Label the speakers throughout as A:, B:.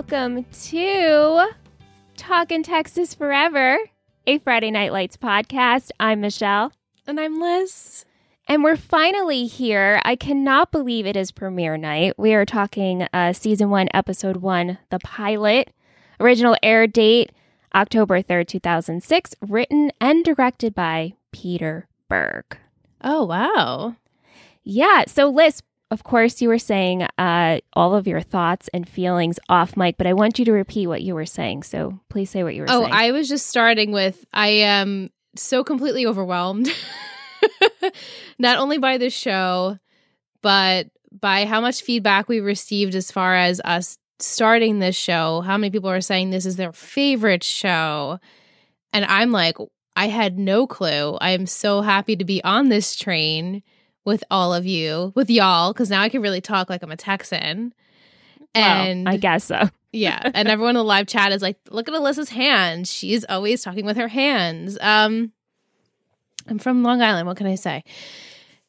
A: welcome to Talking Texas Forever, a Friday Night Lights podcast. I'm Michelle.
B: And I'm Liz.
A: And we're finally here. I cannot believe it is premiere night. We are talking uh, season one, episode one, the pilot. Original air date, October 3rd, 2006. Written and directed by Peter Berg.
B: Oh, wow.
A: Yeah. So, Liz, of course, you were saying uh, all of your thoughts and feelings off mic, but I want you to repeat what you were saying. So please say what you were saying.
B: oh,
A: saying.
B: I was just starting with I am so completely overwhelmed, not only by the show, but by how much feedback we received as far as us starting this show. How many people are saying this is their favorite show? And I'm like, I had no clue. I am so happy to be on this train with all of you, with y'all, because now I can really talk like I'm a Texan. And
A: well, I guess so.
B: yeah. And everyone in the live chat is like, look at Alyssa's hands. She's always talking with her hands. Um I'm from Long Island. What can I say?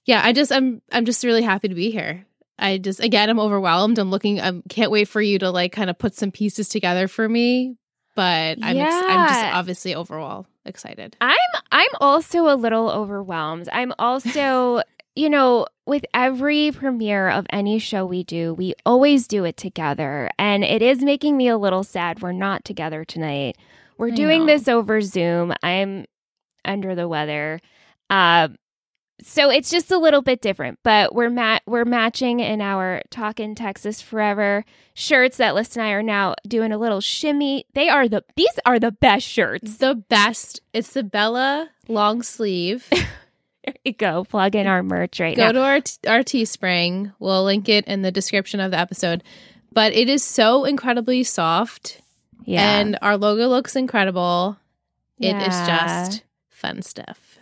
B: Yeah, I just I'm I'm just really happy to be here. I just again I'm overwhelmed. I'm looking I can't wait for you to like kind of put some pieces together for me. But I'm
A: yeah.
B: ex- I'm just obviously overall excited.
A: I'm I'm also a little overwhelmed. I'm also you know, with every premiere of any show we do, we always do it together. And it is making me a little sad we're not together tonight. We're
B: I
A: doing
B: know.
A: this over Zoom. I'm under the weather. Uh, so it's just a little bit different, but we're mat we're matching in our Talk in Texas Forever shirts that Liz and I are now doing a little shimmy. They are the these are the best shirts.
B: the best. It's the Bella long sleeve.
A: There you go. Plug in our merch right
B: Go
A: now.
B: Go to our t- our Teespring. We'll link it in the description of the episode. But it is so incredibly soft,
A: yeah.
B: and our logo looks incredible. It is
A: Yeah.
B: just fun stuff.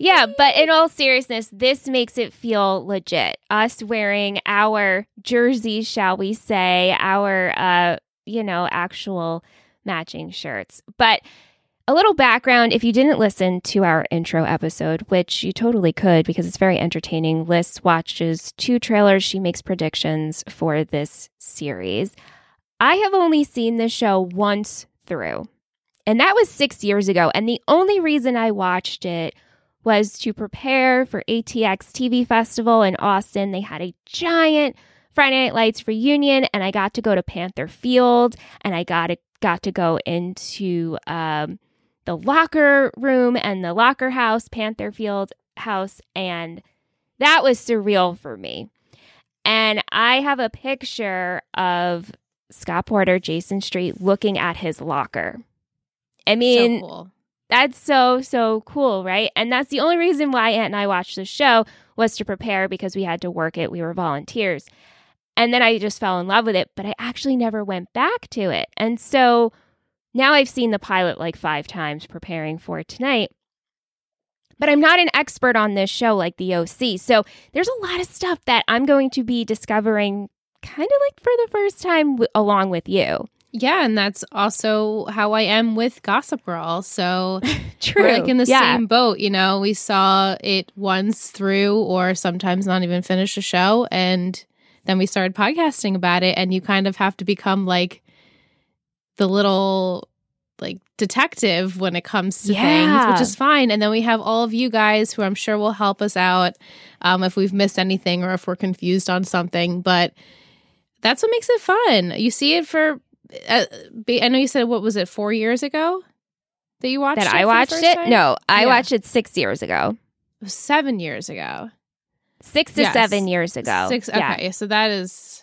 A: Yeah, but in all seriousness, this makes it feel legit. Us wearing our jerseys, shall we say, our uh, you know, actual matching shirts. But a little background if you didn't listen to our intro episode, which you totally could because it's very entertaining. Liz watches two trailers, she makes predictions for this series. I have only seen this show once through, and that was six years ago. And the only reason I watched it was to prepare for ATX TV Festival in Austin. They had a giant Friday Night Lights reunion, and I got to go to Panther Field, and I got to got to go into um, the locker room and the locker house, Panther Field house, and that was surreal for me. And I have a picture of Scott Porter, Jason Street, looking at his locker. I mean,
B: so cool.
A: that's so, so cool, right? And that's the only reason why Aunt and I watched the show was to prepare because we had to work it. We were volunteers. And then I just fell in love with it, but I actually never went back to it. And so now I've seen the pilot like five times preparing for tonight. But I'm not an expert on this show like the OC. So there's a lot of stuff that I'm going to be discovering kind of like for the first time w- along with you.
B: Yeah, and that's also how I am with Gossip Girl. So
A: True.
B: we're like in the
A: yeah.
B: same boat. You know, we saw it once through, or sometimes not even finish a show, and then we started podcasting about it. And you kind of have to become like the little like detective when it comes to things, which is fine. And then we have all of you guys who I'm sure will help us out um, if we've missed anything or if we're confused on something. But that's what makes it fun. You see it for. Uh, I know you said what was it four years ago that you watched
A: that I watched it?
B: time?
A: No, I
B: Yeah.
A: watched it six years ago.
B: Seven years ago.
A: Six to
B: Yes.
A: seven years ago.
B: Six.
A: Yeah.
B: Okay, so that is.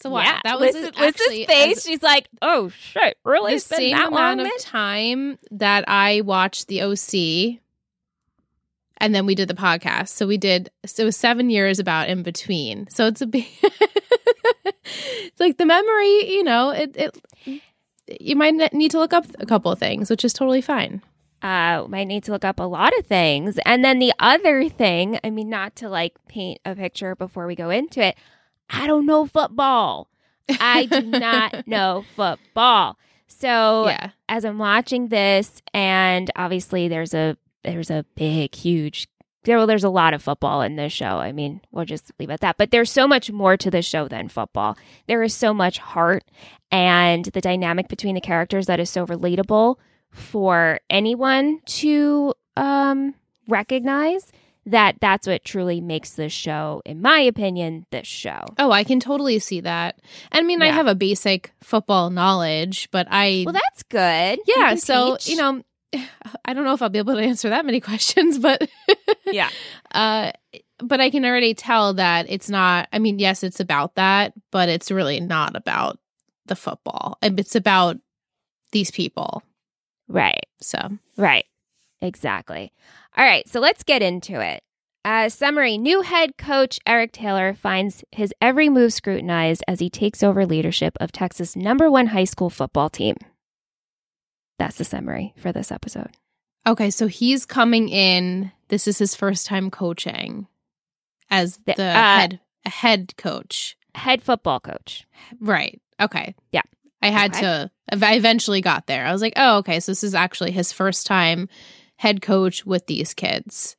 B: It's a while.
A: Yeah.
B: That was
A: Liz-
B: actually
A: face. She's like, "Oh shit, really? It's been that long?"
B: amount of
A: then?"
B: time that I watched the OC, and then we did the podcast. So we did. So it was seven years about in between. So it's a big. it's like the memory. You know, it. it you might need to look up a couple of things, which is totally fine.
A: uh, might need to look up a lot of things. And then the other thing, I mean, not to like paint a picture before we go into it, I don't know football. I do not know football. So
B: yeah.
A: as I'm watching this, and obviously there's a there's a big, huge there well, there's a lot of football in this show. I mean, we'll just leave it at that. But there's so much more to the show than football. There is so much heart and the dynamic between the characters that is so relatable for anyone to um, recognize that that's what truly makes this show, in my opinion, this show.
B: Oh, I can totally see that. I mean, I have a basic football knowledge, but I
A: Well, that's good.
B: Yeah.
A: can
B: So
A: teach.
B: you know, I don't know if I'll be able to answer that many questions, but
A: Yeah.
B: uh, but I can already tell that it's not. I mean, yes, it's about that, but it's really not about the football. It's about these people.
A: right.
B: So
A: Right. Exactly. All right. So let's get into it. Uh, summary New head coach Eric Taylor finds his every move scrutinized as he takes over leadership of Texas' number one high school football team. That's the summary for this episode.
B: okay, so he's coming in. This is his first time coaching as
A: The-
B: the
A: uh,
B: head head coach.
A: Head football coach.
B: Right. Okay.
A: Yeah.
B: I had
A: Okay.
B: to, I eventually got there. I was like, oh, okay. So this is actually his first time head coach with these kids.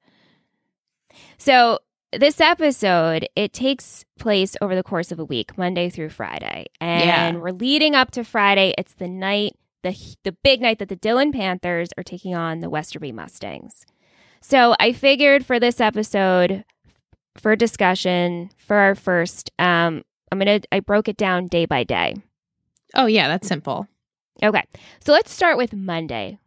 A: So this episode, it takes place over the course of a week, Monday through Friday. And
B: Yeah.
A: we're leading up to Friday. It's the night, the the big night that the Dillon Panthers are taking on the Westerby Mustangs. So I figured for this episode, for discussion, for our first, um, I'm gonna I broke it down day by day.
B: Oh, yeah. That's simple.
A: Okay. So let's start with Monday.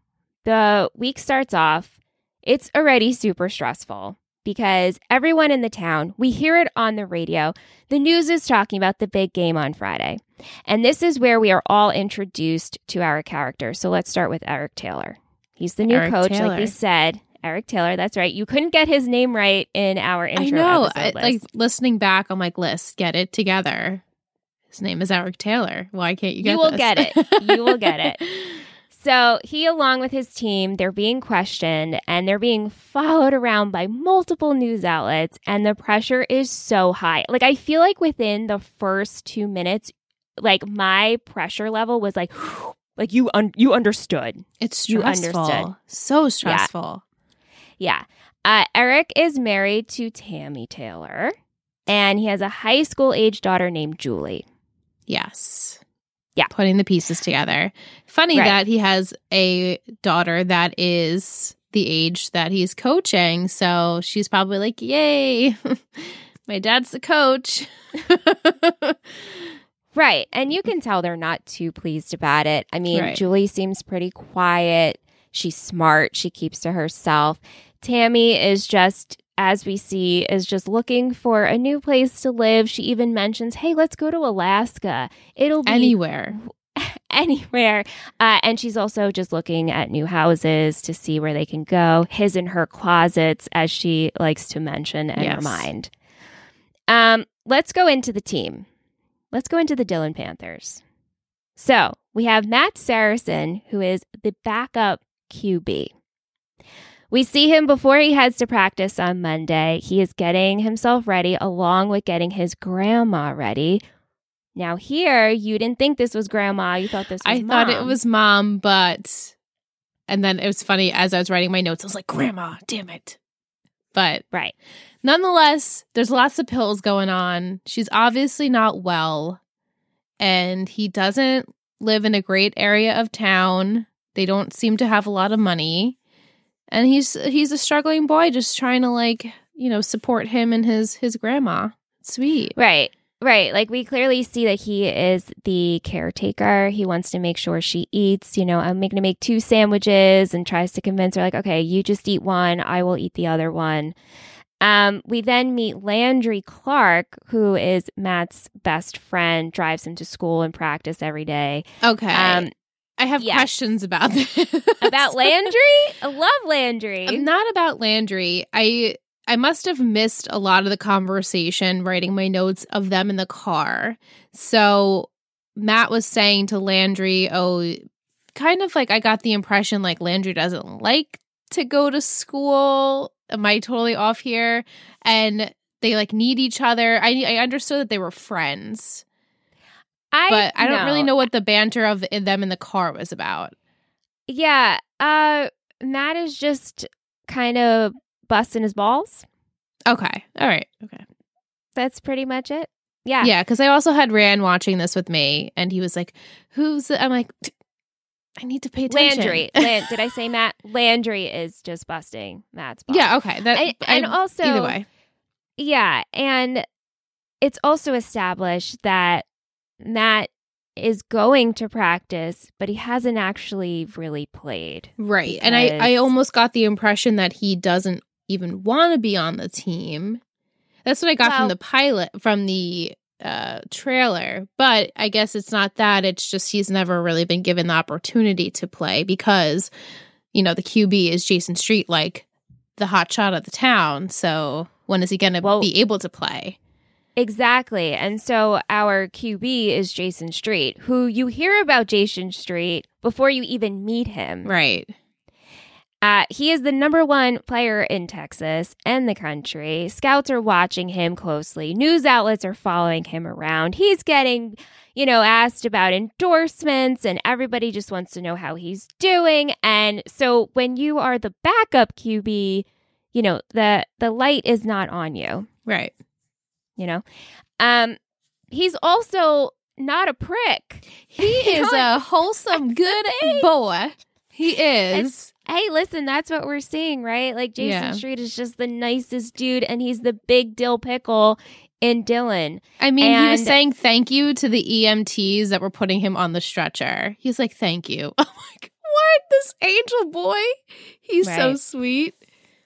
A: The week starts off, it's already super stressful because everyone in the town, we hear it on the radio. The news is talking about the big game on Friday. And this is where we are all introduced to our characters. So let's start with Eric Taylor. He's the new
B: Eric
A: coach, like we said. Eric Taylor, that's right. You couldn't get his name right in our intro.
B: I know. I, like listening back, I'm like, Liz, get it together. His name is Eric Taylor. Why can't you get it?
A: You will
B: this?
A: get it. You will get it. So he, along with his team, they're being questioned and they're being followed around by multiple news outlets, and the pressure is so high. Like, I feel like within the first two minutes, like my pressure level was like, like you un- you understood.
B: It's
A: You
B: stressful.
A: understood.
B: So stressful.
A: Yeah. Uh, Eric is married to Tammy Taylor, and he has a high school age daughter named Julie.
B: Yes.
A: Yeah.
B: Putting the pieces together. Funny
A: Right.
B: that he has a daughter that is the age that he's coaching. So she's probably like, Yay, my dad's the coach.
A: Right. And you can tell they're not too pleased about it. I mean,
B: Right.
A: Julie seems pretty quiet. She's smart. She keeps to herself. Tammy is just, as we see, is just looking for a new place to live. She even mentions, hey, let's go to Alaska. It'll be
B: Anywhere.
A: anywhere. Uh, and she's also just looking at new houses to see where they can go. His and her closets, as she likes to mention and
B: Yes.
A: remind. Um, let's go into the team. Let's go into the Dillon Panthers. So we have Matt Saracen, who is the backup QB. We see him before he heads to practice on Monday. He is getting himself ready along with getting his grandma ready. Now, here, you didn't think this was grandma. You thought this was
B: I thought it was mom, but and then it was funny as I was writing my notes, I was like, Grandma, damn it. But
A: Right.
B: nonetheless, there's lots of pills going on. She's obviously not well, and he doesn't live in a great area of town. They don't seem to have a lot of money, and he's he's a struggling boy, just trying to like you know support him and his his grandma. Sweet,
A: Right. Right. Like we clearly see that he is the caretaker. He wants to make sure she eats. You know, I'm going to make two sandwiches and tries to convince her, like, okay, you just eat one. I will eat the other one. Um, we then meet Landry Clark, who is Matt's best friend, drives him to school and practice every day.
B: okay.
A: Um,
B: I have
A: yes.
B: questions about this.
A: about Landry? I love Landry.
B: Um, not about Landry. I I must have missed a lot of the conversation writing my notes of them in the car. So Matt was saying to Landry, "Oh, kind of like I got the impression like Landry doesn't like to go to school. Am I totally off here?" And they like need each other. I I understood that they were friends,
A: I,
B: but I don't really know what the banter of them in the car was about.
A: Yeah. Uh Matt is just kind of busting his balls.
B: Okay. All right. Okay.
A: That's pretty much it. Yeah.
B: Yeah, because I also had Rand watching this with me, and he was like, "Who's?" The-? I'm like, "I need to pay attention."
A: Landry. Lan- did I say Matt? Landry is just busting Matt's balls.
B: yeah. Okay. That
A: And, and
B: I-
A: also,
B: either way.
A: yeah, and it's also established that Matt is going to practice, but he hasn't actually really played.
B: Right. And I, I almost got the impression that he doesn't even want to be on the team. That's what I got
A: Well-
B: from the pilot, from the uh, trailer. But I guess it's not that. It's just he's never really been given the opportunity to play because, you know, the QB is Jason Street, like the hot shot of the town. So when is he going to
A: Well-
B: be able to play?
A: Exactly. And so our QB is Jason Street, who you hear about Jason Street before you even meet him.
B: Right.
A: Uh, he is the number one player in Texas and the country. Scouts are watching him closely. News outlets are following him around. He's getting, you know, asked about endorsements, and everybody just wants to know how he's doing. And so when you are the backup QB, you know, the the light is not on you,
B: Right.
A: You know. Um he's also not a prick.
B: He is a wholesome, good boy. He is.
A: Hey, listen, that's what we're seeing, right? Like Jason
B: Yeah.
A: Street is just the nicest dude, and he's the big dill pickle in Dillon.
B: I mean, he was saying thank you to the EMTs that were putting him on the stretcher. He's like, thank you. I'm like, what? This angel boy? He's so sweet.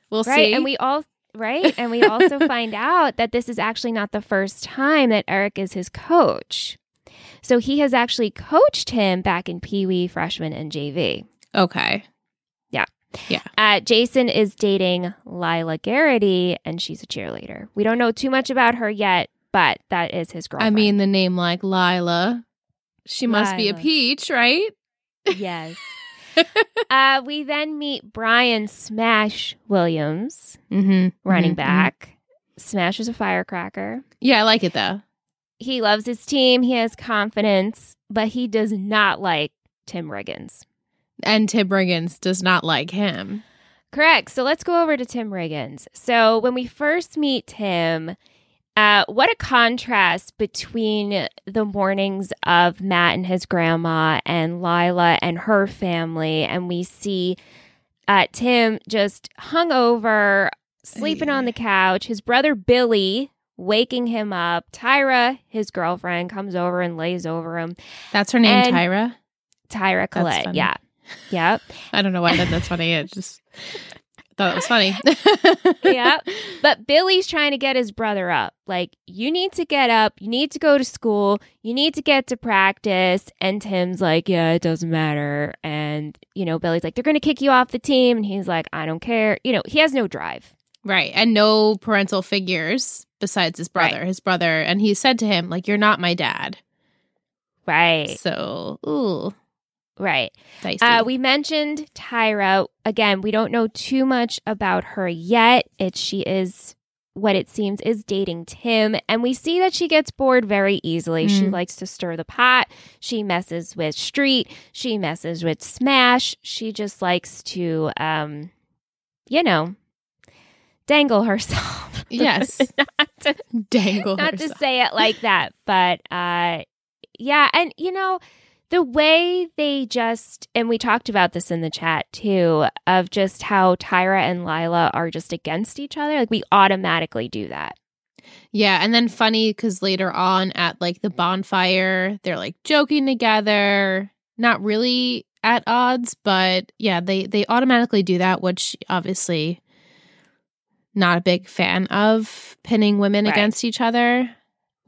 B: We'll
A: right.
B: see.
A: And we all right. And we also find out that this is actually not the first time that Eric is his coach. So he has actually coached him back in Pee Wee, freshman, and JV.
B: okay. Yeah. Yeah.
A: Uh, Jason is dating Lila Garrity, and she's a cheerleader. We don't know too much about her yet, but that is his girlfriend.
B: I mean, the name like Lila. She must be a peach, right?
A: yes. uh, we then meet Brian Smash Williams,
B: Mm-hmm.
A: running back. Smash is a firecracker.
B: Yeah, I like it though.
A: He loves his team. He has confidence, but he does not like Tim Riggins.
B: And Tim Riggins does not like him.
A: Correct. So let's go over to Tim Riggins. So when we first meet Tim, uh, what a contrast between the mornings of Matt and his grandma and Lila and her family. And we see uh, Tim just hung over, sleeping on the couch. His brother Billy waking him up. Tyra, his girlfriend, comes over and lays over him.
B: That's her name,
A: And-
B: Tyra.
A: Tyra Collette. Yeah. Yep.
B: I don't know why that, that's funny. It just thought it was funny.
A: yeah. But Billy's trying to get his brother up. Like, you need to get up. You need to go to school. You need to get to practice. And Tim's like, yeah, it doesn't matter. And, you know, Billy's like, they're going to kick you off the team. And he's like, I don't care. You know, he has no drive.
B: Right. And no parental figures besides his brother.
A: Right.
B: His brother, and he said to him, like, you're not my dad.
A: Right.
B: So, ooh,
A: Right. Uh, we mentioned Tyra. Again, we don't know too much about her yet. It she is what it seems is dating Tim, and we see that she gets bored very easily. She
B: Mm.
A: likes to stir the pot. She messes with Street. She messes with Smash. She just likes to, um, you know, dangle herself.
B: yes.
A: not to
B: Dangle
A: not to say it like that, but uh yeah, and you know, the way they just and we talked about this in the chat too of just how Tyra and Lila are just against each other. Like we automatically do that.
B: Yeah, and then funny because later on at like the bonfire, they're like joking together, not really at odds, but yeah, they they automatically do that, which obviously not a big fan of pinning women
A: Right.
B: against each other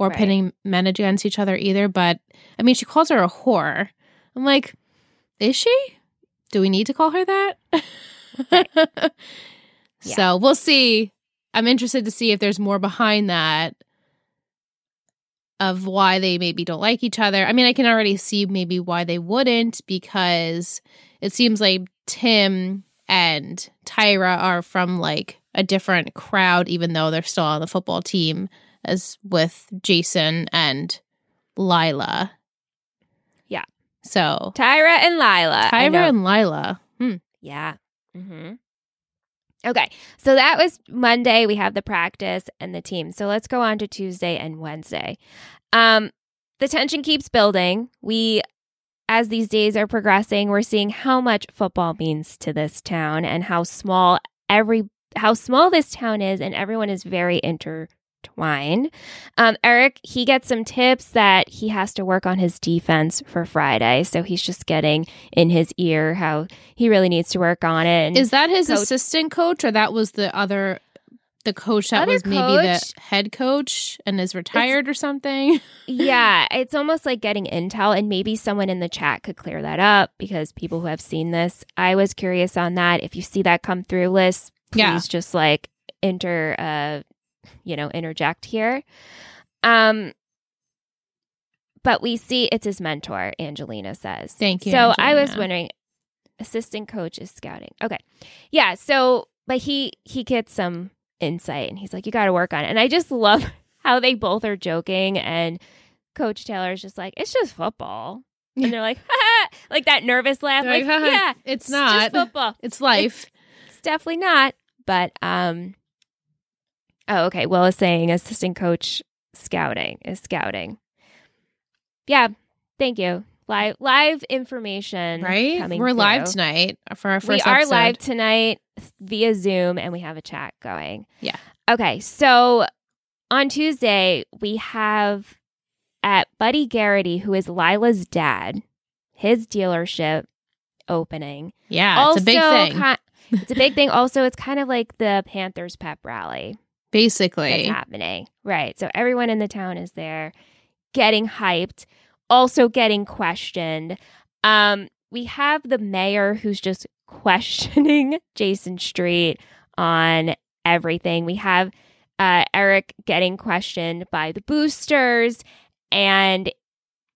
B: or
A: Right.
B: pinning men against each other either. But I mean, she calls her a whore. I'm like, is she? Do we need to call her that?
A: Yeah.
B: So we'll see. I'm interested to see if there's more behind that of why they maybe don't like each other. I mean, I can already see maybe why they wouldn't because it seems like Tim and Tyra are from like a different crowd, even though they're still on the football team, as with Jason and Lila.
A: Yeah.
B: So
A: Tyra and Lila.
B: Tyra and Lila. Hmm.
A: yeah. hmm Okay, so that was Monday. We have the practice and the team. So let's go on to Tuesday and Wednesday. Um, the tension keeps building. We, as these days are progressing, we're seeing how much football means to this town and how small every how small this town is, and everyone is very inter twine. Um, Eric, he gets some tips that he has to work on his defense for Friday. So he's just getting in his ear how he really needs to work on it. And
B: Is that his
A: coach-
B: assistant coach or that was the other the coach that
A: Other
B: was maybe the head coach and is retired or something?
A: yeah, it's almost like getting intel, and maybe someone in the chat could clear that up because people who have seen this, I was curious on that. If you see that come through, Liz, please
B: Yeah.
A: just like enter uh, you know, interject here. Um, but we see it's his mentor, Angelina says.
B: Thank you,
A: So I was wondering, assistant coach is scouting. Okay, yeah. So, but he he gets some insight, and he's like, "You got to work on it." And I just love how they both are joking, and Coach Taylor is just like, "It's just football,"
B: Yeah.
A: and they're like, "Ha, ha," like that nervous laugh,
B: They're
A: like,
B: like,
A: "Yeah,
B: it's
A: it's
B: not.
A: just football."
B: It's life.
A: It's definitely not. But um Oh, okay. Will is saying assistant coach scouting is scouting. Yeah. Thank you. Live live information.
B: right? We're live tonight for our first.
A: We are
B: episode.
A: live tonight via Zoom and we have a chat going.
B: Yeah.
A: Okay. So on Tuesday, we have at Buddy Garrity, who is Lila's dad, his dealership opening.
B: Yeah, it's a big thing.
A: it's a big thing. Also, it's kind of like the Panthers pep rally
B: basically.
A: happening. Right. So everyone in the town is there getting hyped, also getting questioned. Um, we have the mayor who's just questioning Jason Street on everything. We have uh, Eric getting questioned by the boosters. And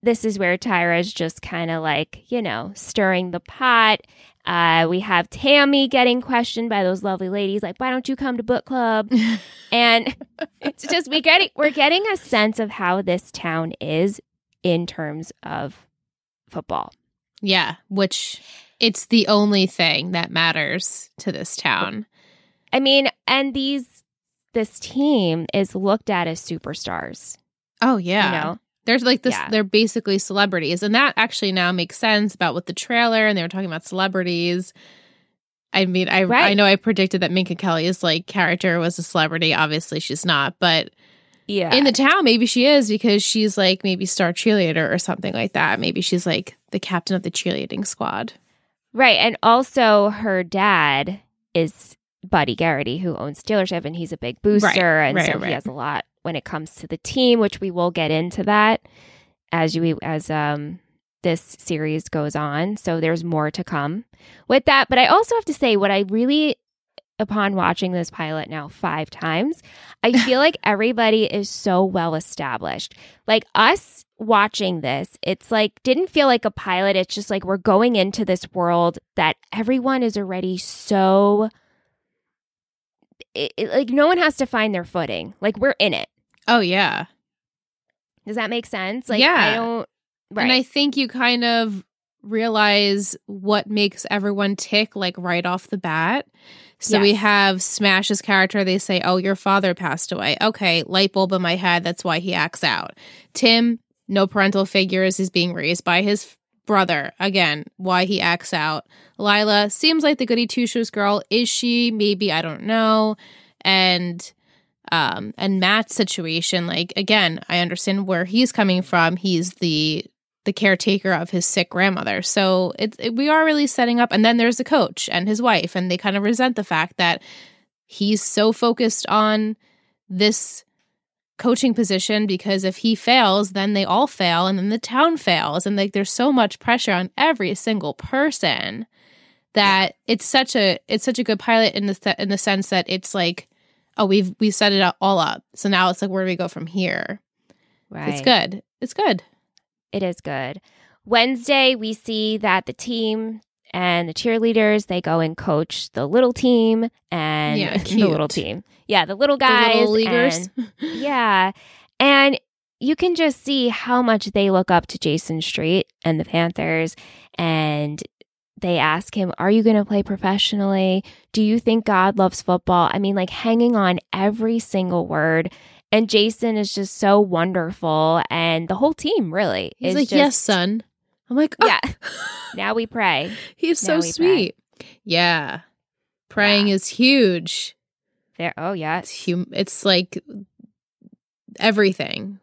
A: this is where Tyra's just kind of like, you know, stirring the pot. Uh, we have Tammy getting questioned by those lovely ladies, like, why don't you come to book club? and it's just we getting we're getting a sense of how this town is in terms of football.
B: Yeah, which it's the only thing that matters to this town.
A: I mean, and these this team is looked at as superstars.
B: Oh yeah.
A: You know,
B: They're like this
A: Yeah.
B: they're basically celebrities. And that actually now makes sense about with the trailer and they were talking about celebrities. I mean, I
A: Right.
B: I know I predicted that Minka Kelly's like character was a celebrity. Obviously she's not, but
A: yeah,
B: in the town maybe she is because she's like maybe star cheerleader or something like that. Maybe she's like the captain of the cheerleading squad.
A: right. And also, her dad is Buddy Garrity, who owns dealership, and he's a big booster,
B: Right,
A: and
B: right,
A: so
B: right.
A: he has a lot when it comes to the team, which we will get into that as you as um this series goes on. So there's more to come with that. But I also have to say, what I really upon watching this pilot now five times, I feel like everybody is so well established. Like us watching this, it's like didn't feel like a pilot. It's just like we're going into this world that everyone is already so it, it- like no one has to find their footing. Like we're in it.
B: Oh yeah.
A: Does that make sense? Like
B: Yeah.
A: I don't right.
B: And I think you kind of realize what makes everyone tick like right off the bat. So we have Smash's character. They say, Oh, your father passed away. Okay, light bulb in my head. That's why he acts out. Tim, no parental figures, is being raised by his brother. Again, why he acts out. Lila seems like the goody two shoes girl. Is she? Maybe. I don't know. And um and Matt's situation, like again, I understand where he's coming from. He's the the caretaker of his sick grandmother. So it's it, we are really setting up. And then there's the coach and his wife, and they kind of resent the fact that he's so focused on this coaching position because if he fails, then they all fail, and then the town fails, and like there's so much pressure on every single person that it's such a it's such a good pilot in the th- in the sense that it's like oh we've we set it all up. So now it's like where do we go from here?
A: Right.
B: it's good. It's good.
A: It is good. Wednesday, we see that the team and the cheerleaders they go and coach the little team and
B: Yeah,
A: the little team. Yeah, the little guys.
B: The little leaguers
A: and- yeah, and you can just see how much they look up to Jason Street and the Panthers, and they ask him, Are you going to play professionally? Do you think God loves football? I mean, like hanging on every single word. And Jason is just so wonderful. And the whole team really
B: He's
A: is
B: like,
A: just,
B: yes, son. I'm like, oh.
A: Yeah. Now we pray.
B: He's
A: Now
B: so
A: we pray.
B: sweet. Yeah. Praying
A: Yeah.
B: is huge.
A: There. Oh, yeah.
B: It's hum- it's like everything.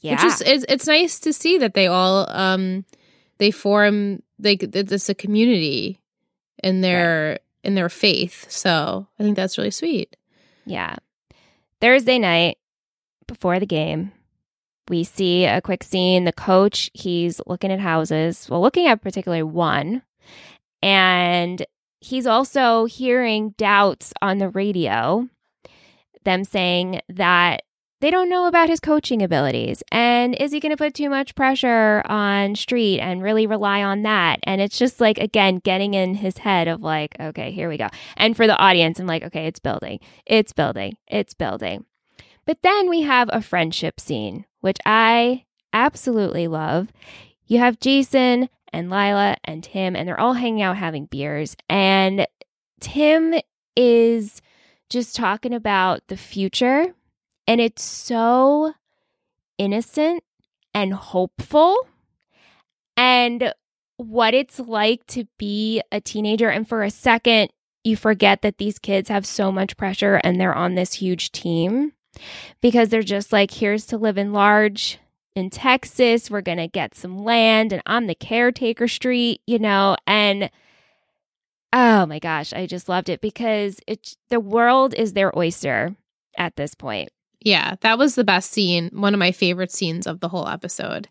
A: Yeah.
B: Which is it's, it's nice to see that they all um they form like it- it's a community in their in their faith. So I think that's really sweet.
A: Yeah. Thursday night before the game, we see a quick scene. The coach, he's looking at houses, well, looking at particularly one. And he's also hearing doubts on the radio, them saying that they don't know about his coaching abilities. And is he going to put too much pressure on Street and really rely on that? And it's just like, again, getting in his head of like, okay, here we go. And for the audience, I'm like, okay, it's building, it's building, it's building. But then we have a friendship scene, which I absolutely love. You have Jason and Lila and Tim, and they're all hanging out having beers. And Tim is just talking about the future, and it's so innocent and hopeful. And what it's like to be a teenager. And for a second, you forget that these kids have so much pressure and they're on this huge team because they're just like, here's to live in large in Texas. We're going to get some land and I'm the caretaker street, you know, and oh my gosh, I just loved it because it the world is their oyster at this point.
B: Yeah, that was the best scene. One of my favorite scenes of the whole episode.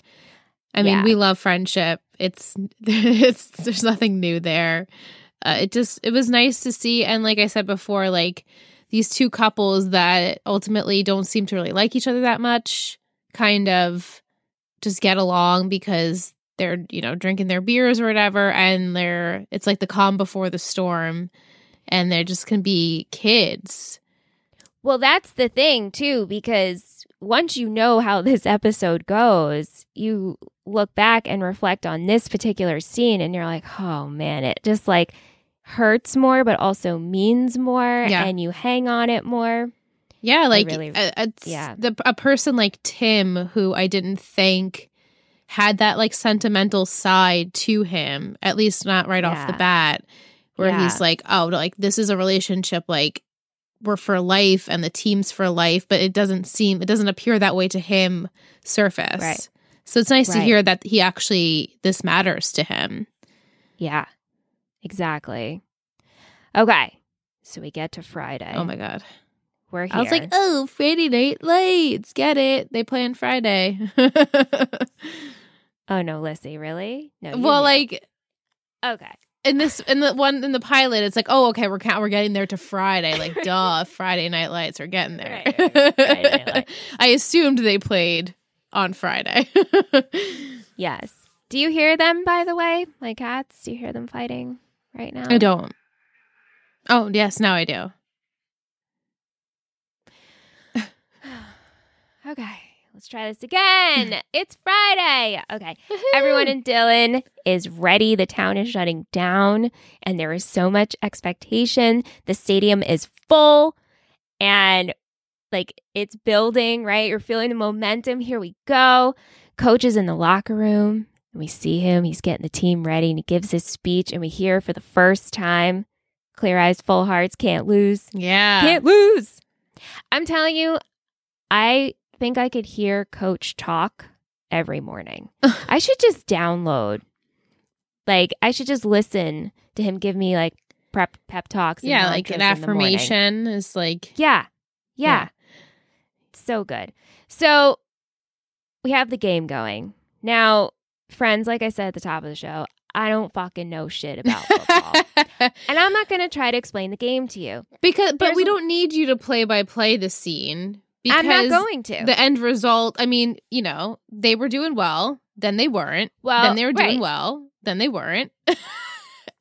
B: I mean,
A: Yeah.
B: we love friendship. It's it's there's nothing new there. Uh, it just it was nice to see, and like I said before, like these two couples that ultimately don't seem to really like each other that much, kind of just get along because they're you know drinking their beers or whatever, and they're it's like the calm before the storm, and they're just can be kids.
A: Well, that's the thing too, because once you know how this episode goes, you look back and reflect on this particular scene and you're like, oh man, it just like hurts more, but also means more.
B: Yeah.
A: And you hang on it more.
B: Yeah, like
A: really- uh,
B: a, a-
A: yeah.
B: the a person like Tim who I didn't think had that like sentimental side to him, at least not right off the bat, where
A: Yeah.
B: he's like, "Oh, like this is a relationship like we're for life and the team's for life," but it doesn't seem it doesn't appear that way to him surface.
A: Right.
B: So it's nice to hear that he actually this matters to him.
A: Yeah, exactly. Okay. So we get to Friday.
B: Oh my god.
A: We're here.
B: I was like, "Oh, Friday night lights. Get it. They play on Friday."
A: oh no, Lissy, really? No.
B: well,
A: knew.
B: like
A: okay.
B: in this in the one in the pilot it's like oh okay we're we're getting there to friday like duh friday night lights we're getting there
A: Right, right, right. Friday Night Lights.
B: i assumed they played on friday
A: Yes. Do you hear them, by the way? My cats, do you hear them fighting right now?
B: i don't oh yes now i do
A: Okay, let's try this again. it's Friday. Okay. Everyone in Dillon is ready. The town is shutting down, and there is so much expectation. The stadium is full, and like it's building, right? You're feeling the momentum. Here we go. Coach is in the locker room, and we see him. He's getting the team ready, and he gives his speech, and we hear for the first time clear eyes, full hearts, can't lose.
B: yeah
A: Can't lose. I'm telling you, I think I could hear Coach talk every morning. I should just download, like, I should just listen to him give me like prep pep talks. and
B: yeah like an
A: mantras in the morning.
B: affirmation is like
A: Yeah, yeah,
B: Yeah.
A: so good. So we have the game going now, friends. Like I said at the top of the show, I don't fucking know shit about football. And I'm not going to try to explain the game to you.
B: because but
A: There's
B: we don't need you to play by play the scene because
A: I'm not going to.
B: the end result i mean you know they were doing well then they weren't
A: well,
B: then they were doing
A: right,
B: well then they weren't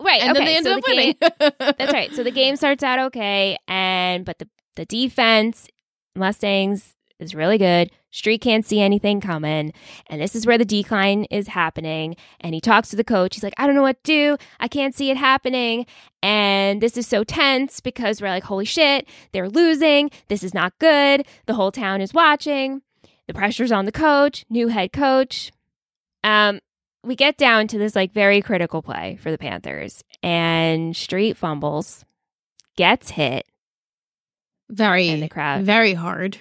A: Right.
B: and
A: okay.
B: then they ended
A: so
B: up
A: the game,
B: winning
A: That's right. So the game starts out okay, and but the the defense Mustangs is really good. Street can't see anything coming. And this is where the decline is happening. And he talks to the coach. He's like, I don't know what to do. I can't see it happening. And this is so tense because we're like, holy shit, they're losing. This is not good. The whole town is watching. The pressure's on the coach, new head coach. Um, we get down to this like very critical play for the Panthers, and Street fumbles, gets hit,
B: Very
A: and the crowd
B: very hard.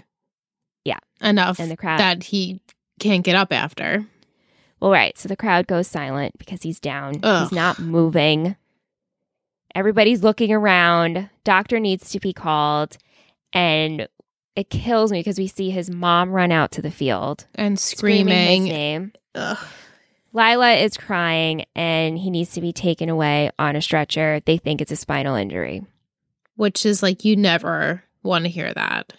B: Enough
A: and the crowd
B: that he can't get up after.
A: Well, right. So the crowd goes silent because he's down.
B: Ugh.
A: He's not moving. Everybody's looking around. Doctor needs to be called. And it kills me because we see his mom run out to the field
B: And
A: screaming,
B: screaming.
A: his name.
B: Ugh.
A: Lila is crying and he needs to be taken away on a stretcher. They think it's a spinal injury.
B: Which is like you never want to hear that.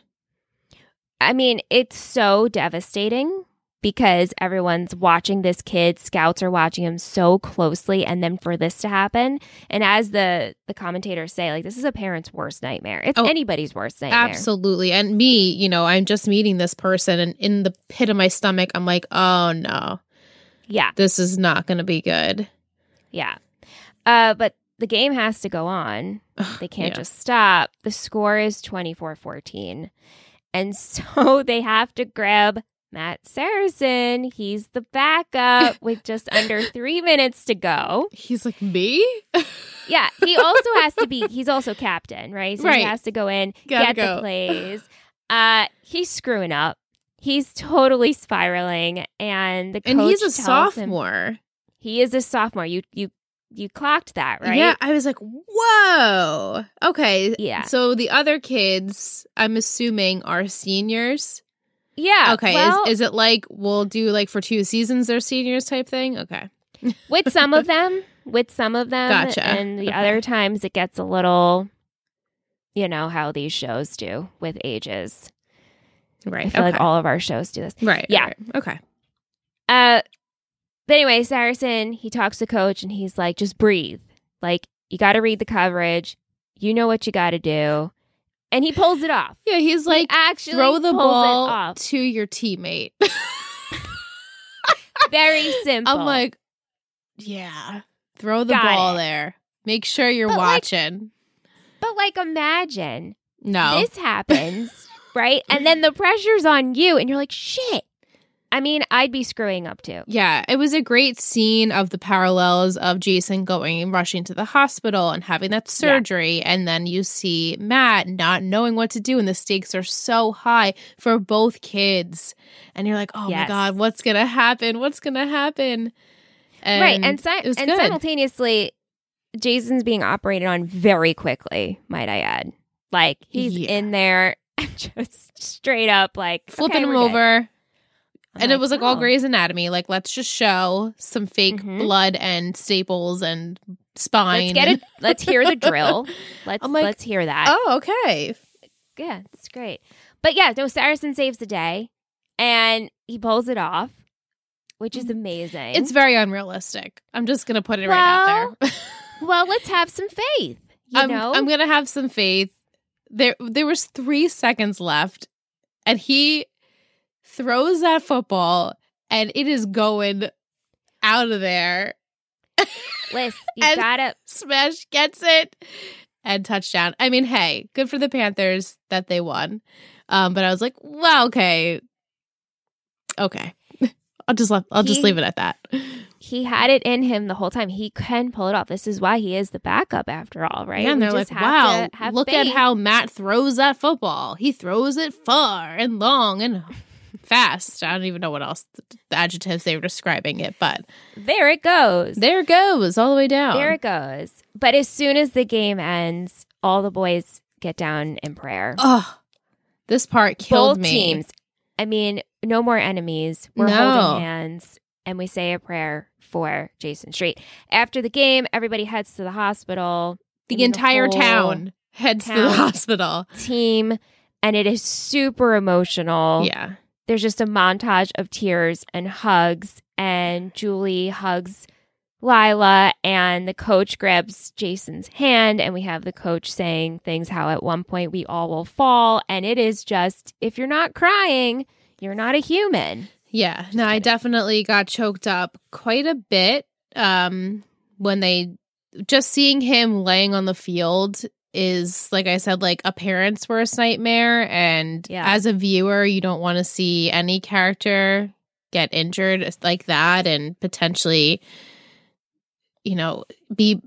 A: I mean, it's so devastating because everyone's watching this kid, scouts are watching him so closely and then for this to happen, and as the the commentators say, like this is a parent's worst nightmare. It's
B: Oh,
A: anybody's worst nightmare.
B: Absolutely. And me, you know, I'm just meeting this person and in the pit of my stomach, I'm like, oh no,
A: Yeah.
B: this is not going to be good.
A: Yeah. Uh but the game has to go on. They can't
B: yeah.
A: just stop. The score is 24-14. And so they have to grab Matt Saracen. He's the backup with just under 3 minutes to go.
B: He's like, me?
A: Yeah, he also has to be. He's also captain, right? So he has to go in,
B: Gotta
A: get
B: go.
A: the plays. Uh, he's screwing up. He's totally spiraling, and the
B: and he's a
A: tells him-
B: sophomore.
A: he is a sophomore. You you you clocked that, right?
B: Yeah, I was like, whoa. Okay.
A: Yeah.
B: So the other kids, I'm assuming, are seniors.
A: yeah.
B: Okay.
A: Well,
B: is, is it like we'll do like for two seasons they're seniors type thing? Okay.
A: with some of them, with some of them,
B: Gotcha.
A: and the
B: Okay.
A: other times it gets a little, you know how these shows do with ages.
B: Right.
A: I feel
B: okay.
A: like all of our shows do this.
B: right.
A: Yeah.
B: right. Okay.
A: Uh, but anyway, Saracen, he talks to coach and he's like, just breathe. Like, you got to read the coverage. You know what you got to do. And he pulls it off.
B: Yeah, he's
A: He
B: like,
A: actually
B: throw the ball to your teammate.
A: Very simple.
B: I'm like, yeah, throw the
A: Got
B: ball
A: it.
B: there. Make sure you're
A: But, like,
B: watching.
A: but like, imagine
B: no.
A: this happens, right? And then the pressure's on you, and you're like, shit. I mean, I'd be screwing up too.
B: Yeah, it was a great scene of the parallels of Jason going and rushing to the hospital and having that surgery. And then you see Matt not knowing what to do, and the stakes are so high for both kids. And you're like, oh my God, what's going to happen? What's going to happen? And
A: right. And, si-
B: it was
A: and
B: good.
A: simultaneously, Jason's being operated on very quickly, might I add. Like, he's
B: Yeah.
A: in there just straight up, like,
B: flipping
A: okay,
B: him
A: we're good.
B: And it was like all. Grey's Anatomy. Like, let's just show some fake
A: Mhm.
B: blood and staples and spine.
A: Let's get it. Let's hear the drill. Let's
B: like,
A: let's hear that.
B: Oh, okay.
A: Yeah, it's great. But yeah, no, Saracen saves the day, and he pulls it off, which is amazing.
B: It's very unrealistic. I'm just gonna put it right out there.
A: well, let's have some faith. You
B: I'm,
A: know,
B: I'm gonna have some faith. There, there was three seconds left, and he throws that football, and it is going out of there.
A: Liz, you gotta.
B: Smash gets it and touchdown. I mean, hey, good for the Panthers that they won. Um, but I was like, well, okay, okay. I'll just let, I'll just leave it at that.
A: He had it in him the whole time. He can pull it off. This is why he is the backup, after all, right?
B: Yeah, and they're
A: just
B: like, wow, look at how Matt throws that football. He throws it far and long and fast. I don't even know what else the adjectives they were describing it, but
A: there it goes.
B: there it goes all the way down.
A: There it goes. But as soon as the game ends, all the boys get down in prayer.
B: oh, this part killed
A: Both
B: me.
A: teams. I mean, no more enemies. We're
B: No.
A: holding hands and we say a prayer for Jason Street. After the game, everybody heads to the hospital. I
B: The
A: mean,
B: entire
A: whole
B: town heads to the hospital.
A: team and it is super emotional.
B: Yeah.
A: There's just a montage of tears and hugs and Julie hugs Lila, and the coach grabs Jason's hand, and we have the coach saying things how at one point we all will fall. And it is just, if you're not crying, you're not a human.
B: Yeah, no, I definitely got choked up quite a bit um, when they just seeing him laying on the field is like I said, like a parent's worst nightmare. And
A: Yeah.
B: as a viewer, you don't want to see any character get injured like that and potentially, you know, be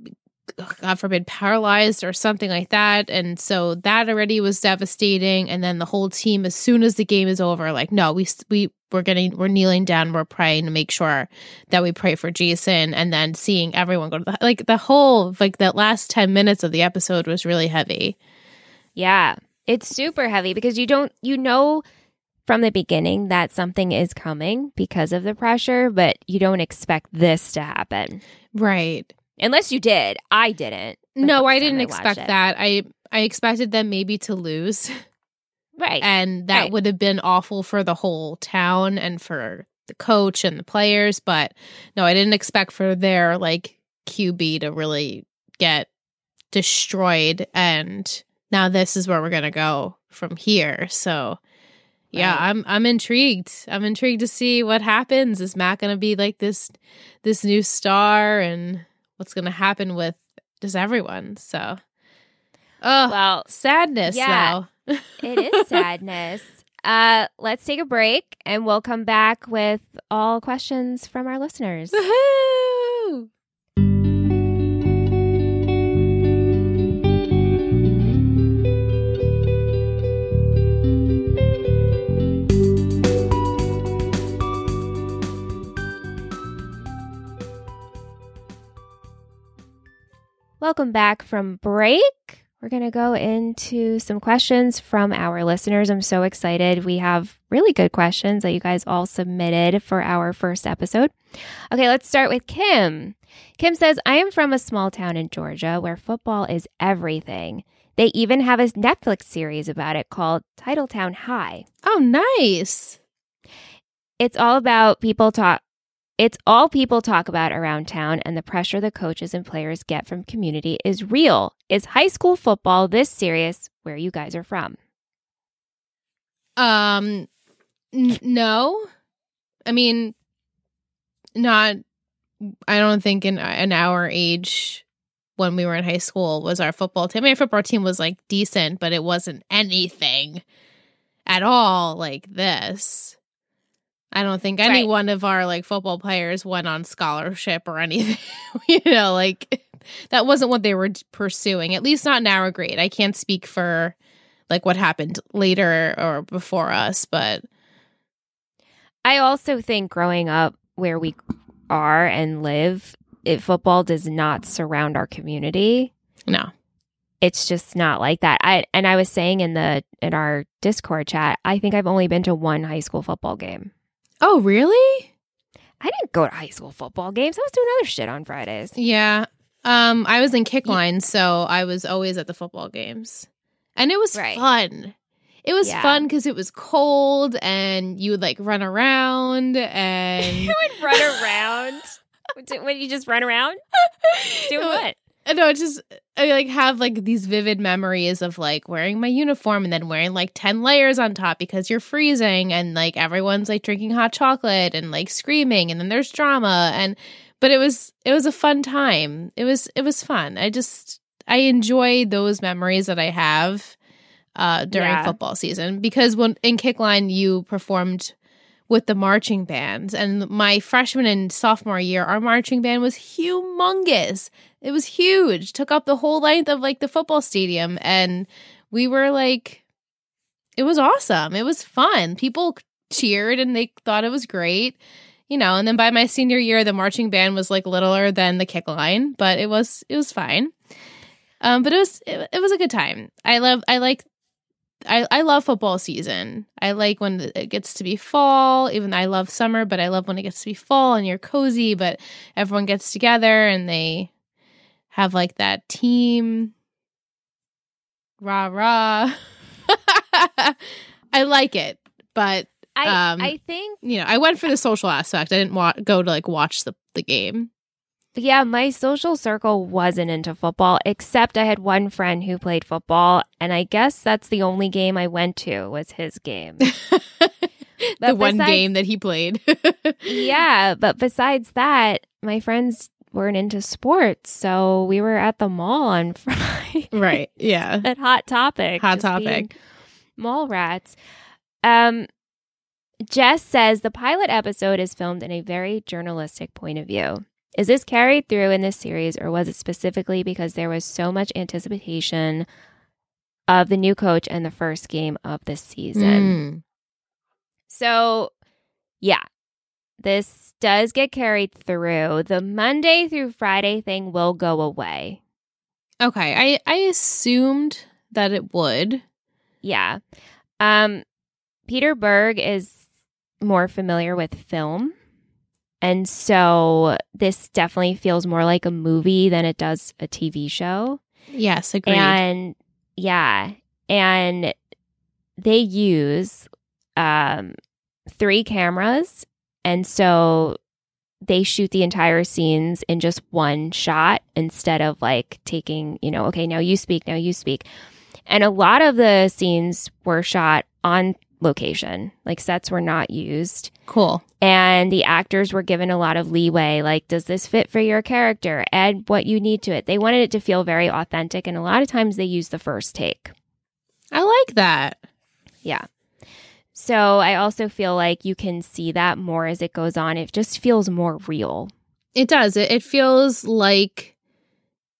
B: God forbid paralyzed or something like that. And so that already was devastating. And then the whole team, as soon as the game is over, like, no, we we we're getting we're kneeling down, we're praying to make sure that we pray for Jason. And then seeing everyone go to the like the whole like that last ten minutes of the episode was really heavy.
A: Yeah, it's super heavy because you don't, you know, from the beginning that something is coming because of the pressure, but you don't expect this to happen.
B: Right.
A: Unless you did. I didn't.
B: No, I didn't
A: watched
B: expect
A: it.
B: that. I I expected them maybe to lose.
A: Right.
B: and that
A: Right.
B: would have been awful for the whole town and for the coach and the players but no i didn't expect for their like qb to really get destroyed and now this is where we're going to go from here so yeah
A: Right.
B: i'm i'm intrigued i'm intrigued to see what happens is matt going to be like this this new star and what's going to happen with just everyone so oh
A: well,
B: sadness
A: yeah.
B: though
A: it is sadness. Uh, let's take a break and we'll come back with all questions from our listeners.
B: Woohoo!
A: Welcome back from break. We're going to go into some questions from our listeners. I'm so excited. We have really good questions that you guys all submitted for our first episode. Okay, let's start with Kim. Kim says, I am from a small town in Georgia where football is everything. They even have a Netflix series about it called Titletown High.
B: Oh, nice.
A: It's all about people talk. It's all people talk about around town, and the pressure the coaches and players get from community is real. Is high school football this serious where you guys are from?
B: Um, n- no, I mean, not. I don't think in in our age when we were in high school was our football team. I mean, our football team was like decent, but it wasn't anything at all like this. I don't think any
A: Right.
B: one of our like football players went on scholarship or anything. you know, like that wasn't what they were pursuing. At least not in our grade. I can't speak for like what happened later or before us, but
A: I also think growing up where we are and live, it, football does not surround our community.
B: no.
A: It's just not like that. I and I was saying in the in our Discord chat, I think I've only been to one high school football game.
B: Oh, really?
A: I didn't go to high school football games. I was doing other shit on Fridays.
B: Yeah. Um, I was in kick line, so I was always at the football games. And it was
A: Right.
B: fun. It was
A: Yeah.
B: fun because it was cold and you would like run around and
A: You would run around. Would you just run around? Doing what?
B: I know, it's just I like have like these vivid memories of like wearing my uniform and then wearing like 10 layers on top because you're freezing and like everyone's like drinking hot chocolate and like screaming and then there's drama and but it was it was a fun time. It was it was fun. I just I enjoy those memories that I have uh during
A: Yeah.
B: football season because when in kickline you performed with the marching band and my freshman and sophomore year our marching band was humongous it was huge. Took up the whole length of like the football stadium and we were like it was awesome. It was fun. People cheered and they thought it was great you know and then by my senior year the marching band was like littler than the kick line but it was it was fine. Um but it was it, it was a good time. I love i like I, I love football season. I like when it gets to be fall, even I love summer, but I love when it gets to be fall and you're cozy, but everyone gets together and they have like that team rah rah. I like it, but
A: I
B: Um,
A: I think
B: you know, I went for the social aspect. I didn't wa- go to like watch the the game.
A: Yeah, my social circle wasn't into football, except I had one friend who played football, and I guess that's the only game I went to was his game.
B: the one
A: besides-
B: game that he played.
A: yeah, but besides that, my friends weren't into sports, so we were at the mall on Friday
B: right. Yeah.
A: at Hot Topic.
B: Hot Topic.
A: Mall rats. Um, Jess says the pilot episode is filmed in a very journalistic point of view. Is this carried through in this series, or was it specifically because there was so much anticipation of the new coach and the first game of the season?
B: Mm.
A: So, yeah, this does get carried through. The Monday through Friday thing will go away.
B: Okay. I I assumed that it would.
A: Yeah. Um, Peter Berg is more familiar with film. And so this definitely feels more like a movie than it does a TV show.
B: Yes, agreed.
A: And yeah, and they use um three cameras and so they shoot the entire scenes in just one shot instead of like taking, you know, okay, now you speak, now you speak. And a lot of the scenes were shot on location. Like sets were not used
B: cool.
A: and the actors were given a lot of leeway like does this fit for your character add what you need to it they wanted it to feel very authentic and a lot of times they use the first take
B: I like that.
A: yeah so i also feel like you can see that more as it goes on it just feels more real
B: It does. It, it feels like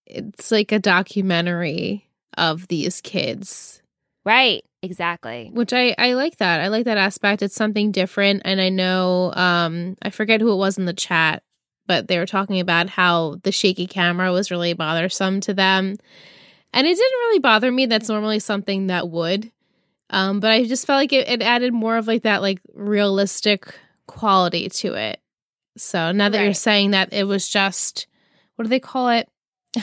B: it's like a documentary of these kids,
A: right exactly
B: which I I like that. I like that aspect. It's something different, and I know um I forget who it was in the chat, but they were talking about how the shaky camera was really bothersome to them, and it didn't really bother me. That's normally something that would, um, but I just felt like it, it added more of like that like realistic quality to it. So now that you're saying that it was just what do they call it?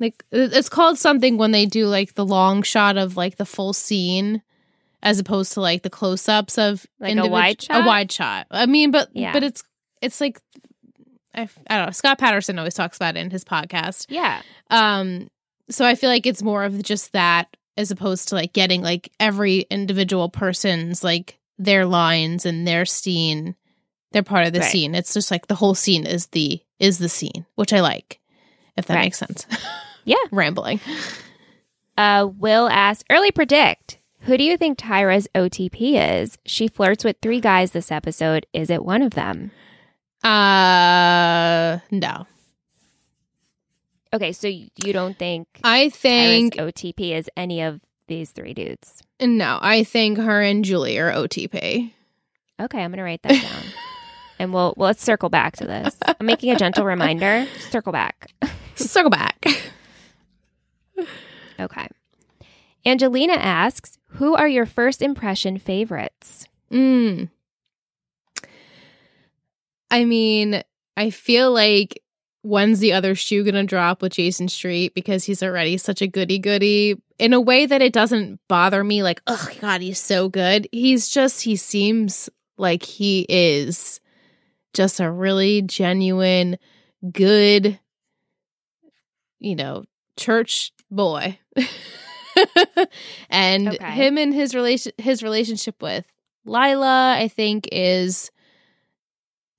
B: like it's called something when they do like the long shot of like the full scene as opposed to like the close-ups of
A: Like a wide shot?
B: a wide shot i mean but
A: Yeah.
B: but it's it's like I don't know scott patterson always talks about it in his podcast
A: yeah
B: um so i feel like it's more of just that as opposed to like getting like every individual person's like their lines and their scene they're part of the
A: Right.
B: scene. It's just like the whole scene is the is the scene which i like if that
A: Right.
B: makes sense.
A: Yeah.
B: rambling.
A: Uh will ask early predict. Who do you think tyra's otp is? She flirts with three guys this episode. Is it one of them?
B: Uh no
A: okay so you don't think
B: i think
A: Tyra's OTP is any of these three dudes.
B: no i think her and julie are otp
A: Okay, I'm gonna write that down, and we'll well, let's circle back to this. I'm making a gentle reminder. Circle back.
B: circle back
A: Okay. Angelina asks, "Who are your first impression favorites?"
B: Mm. I mean, I feel like when's the other shoe gonna drop with Jason Street because he's already such a goody goody in a way that it doesn't bother me. Like, oh god, he's so good. He's just he seems like he is just a really genuine, good, you know, church boy. and
A: Okay.
B: him and his relation his relationship with Lila, I think, is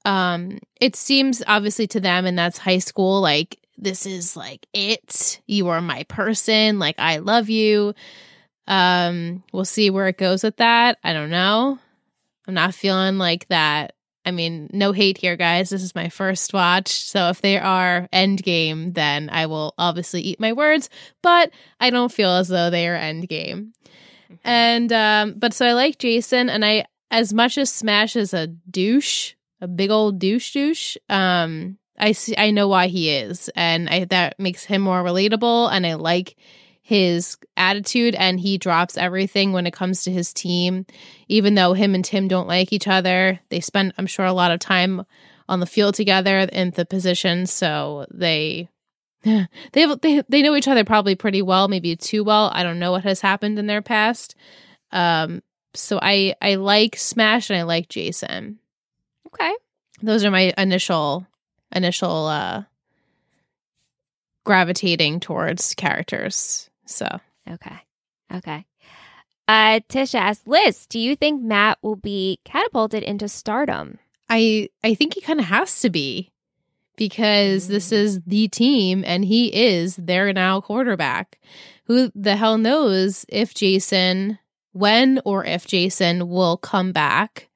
B: um it seems obviously to them and that's high school, like this is like it. You are my person, like I love you. Um, we'll see where it goes with that. I don't know. I'm not feeling like that. I mean, no hate here, guys. This is my first watch. So if they are end game then I will obviously eat my words, but I don't feel as though they are end game And um, but so I like Jason, and I as much as Smash is a douche, a big old douche douche. Um, I see, I know why he is, and I that makes him more relatable, and I like his attitude, and he drops everything when it comes to his team, even though him and Tim don't like each other. They spend, I'm sure, a lot of time on the field together in the position so they they have, they they know each other probably pretty well, maybe too well. I don't know what has happened in their past. Um, so I I like Smash and I like Jason.
A: Okay.
B: Those are my initial initial uh gravitating towards characters. So
A: Okay. Okay. Uh, Tish asks, Liz, do you think Matt will be catapulted into stardom?
B: I I think he kind of has to be because this is the team and he is their now quarterback. Who the hell knows if Jason when or if Jason will come back.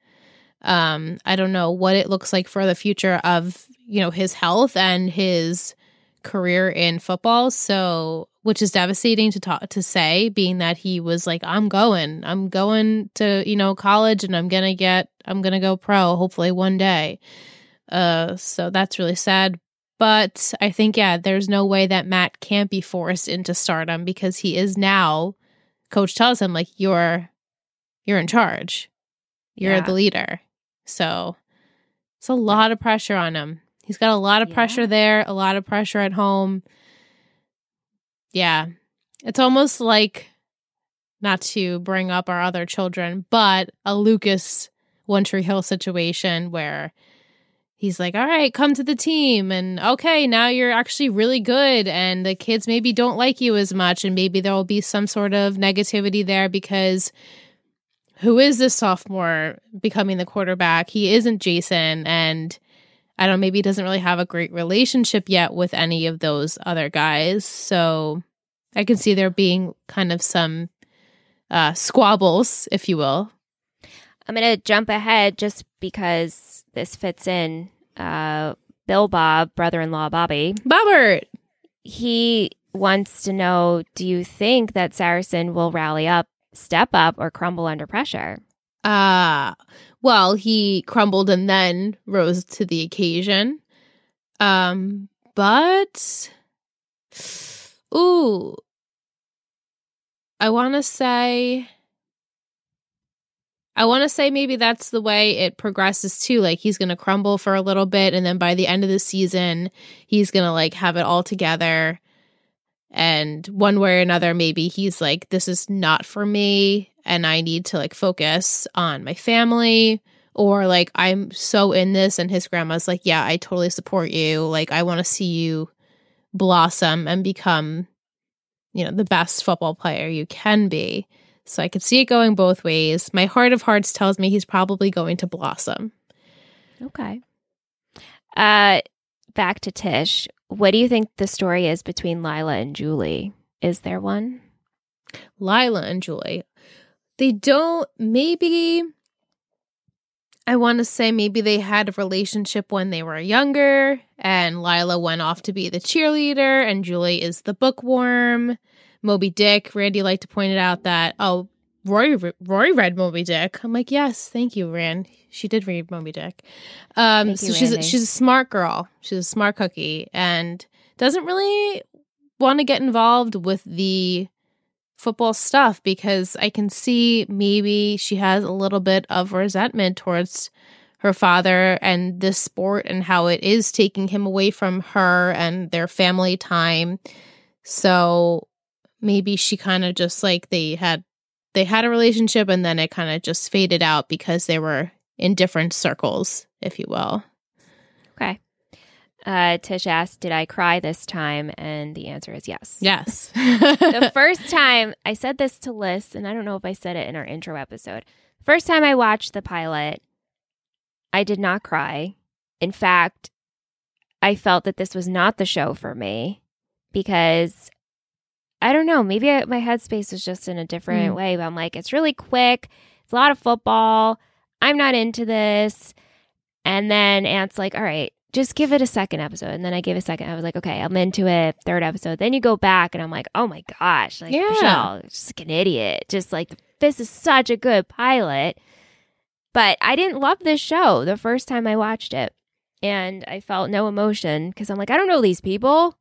B: Um I don't know what it looks like for the future of, you know, his health and his career in football. So, which is devastating to talk to say, being that he was like, "I'm going, I'm going to you know college, and I'm gonna get, I'm gonna go pro, hopefully one day." Uh, so that's really sad. But I think yeah, there's no way that Matt can't be forced into stardom because he is now. Coach tells him like you're, you're in charge, you're
A: Yeah.
B: the leader. So it's a lot of pressure on him. He's got a lot of
A: Yeah.
B: pressure there, a lot of pressure at home. Yeah. It's almost like not to bring up our other children, but a Lucas One Tree Hill situation where he's like, All right, come to the team and okay, now you're actually really good and the kids maybe don't like you as much and maybe there will be some sort of negativity there because who is this sophomore becoming the quarterback? He isn't Jason and I don't know, maybe he doesn't really have a great relationship yet with any of those other guys. So I can see there being kind of some uh, squabbles, if you will.
A: I'm going to jump ahead just because this fits in. Uh, Bill Bob, brother in law Bobby,
B: Bobbert!
A: he wants to know do you think that Saracen will rally up, step up, or crumble under pressure?
B: Uh, well, he crumbled and then rose to the occasion. Um, but, ooh, I want to say. I want to say maybe that's the way it progresses too. Like he's going to crumble for a little bit and then by the end of the season, he's going to like have it all together. And one way or another, maybe he's like, this is not for me and I need to like focus on my family. Or like, I'm so in this. And his grandma's like, yeah, I totally support you. Like, I want to see you blossom and become, you know, the best football player you can be. So I could see it going both ways. My heart of hearts tells me he's probably going to blossom.
A: Okay. Uh, back to Tish. What do you think the story is between Lila and Julie? Is there one?
B: Lila and Julie. They don't, maybe, I want to say maybe they had a relationship when they were younger, and Lila went off to be the cheerleader, and Julie is the bookworm. Moby Dick, Randy liked to point it out that, oh, Roy, Roy read Moby Dick. I'm like, yes, thank you, Rand. She did read Moby Dick. Um,
A: Thank
B: so
A: you,
B: she's a,
A: Randy.
B: she's a smart girl. She's a smart cookie, and doesn't really want to get involved with the football stuff because I can see maybe she has a little bit of resentment towards her father and this sport and how it is taking him away from her and their family time. So maybe she kind of just like they had they had a relationship and then it kind of just faded out because they were in different circles, if you will.
A: Okay. Uh, Tish asked, Did I cry this time? And the answer is yes.
B: Yes.
A: the first time I said this to Liz, and I don't know if I said it in our intro episode. First time I watched the pilot, I did not cry. In fact, I felt that this was not the show for me because I don't know, maybe I, my headspace was just in a different
B: Mm.
A: way. But I'm like, it's really quick, it's a lot of football. I'm not into this. And then Ant's like, all right, just give it a second episode. And then I gave a second. I was like, okay, I'm into it. Third episode. Then you go back and I'm like, oh my gosh, like
B: Yeah.
A: Michelle, just like an idiot. Just like this is such a good pilot. But I didn't love this show the first time I watched it. And I felt no emotion because I'm like, I don't know these people.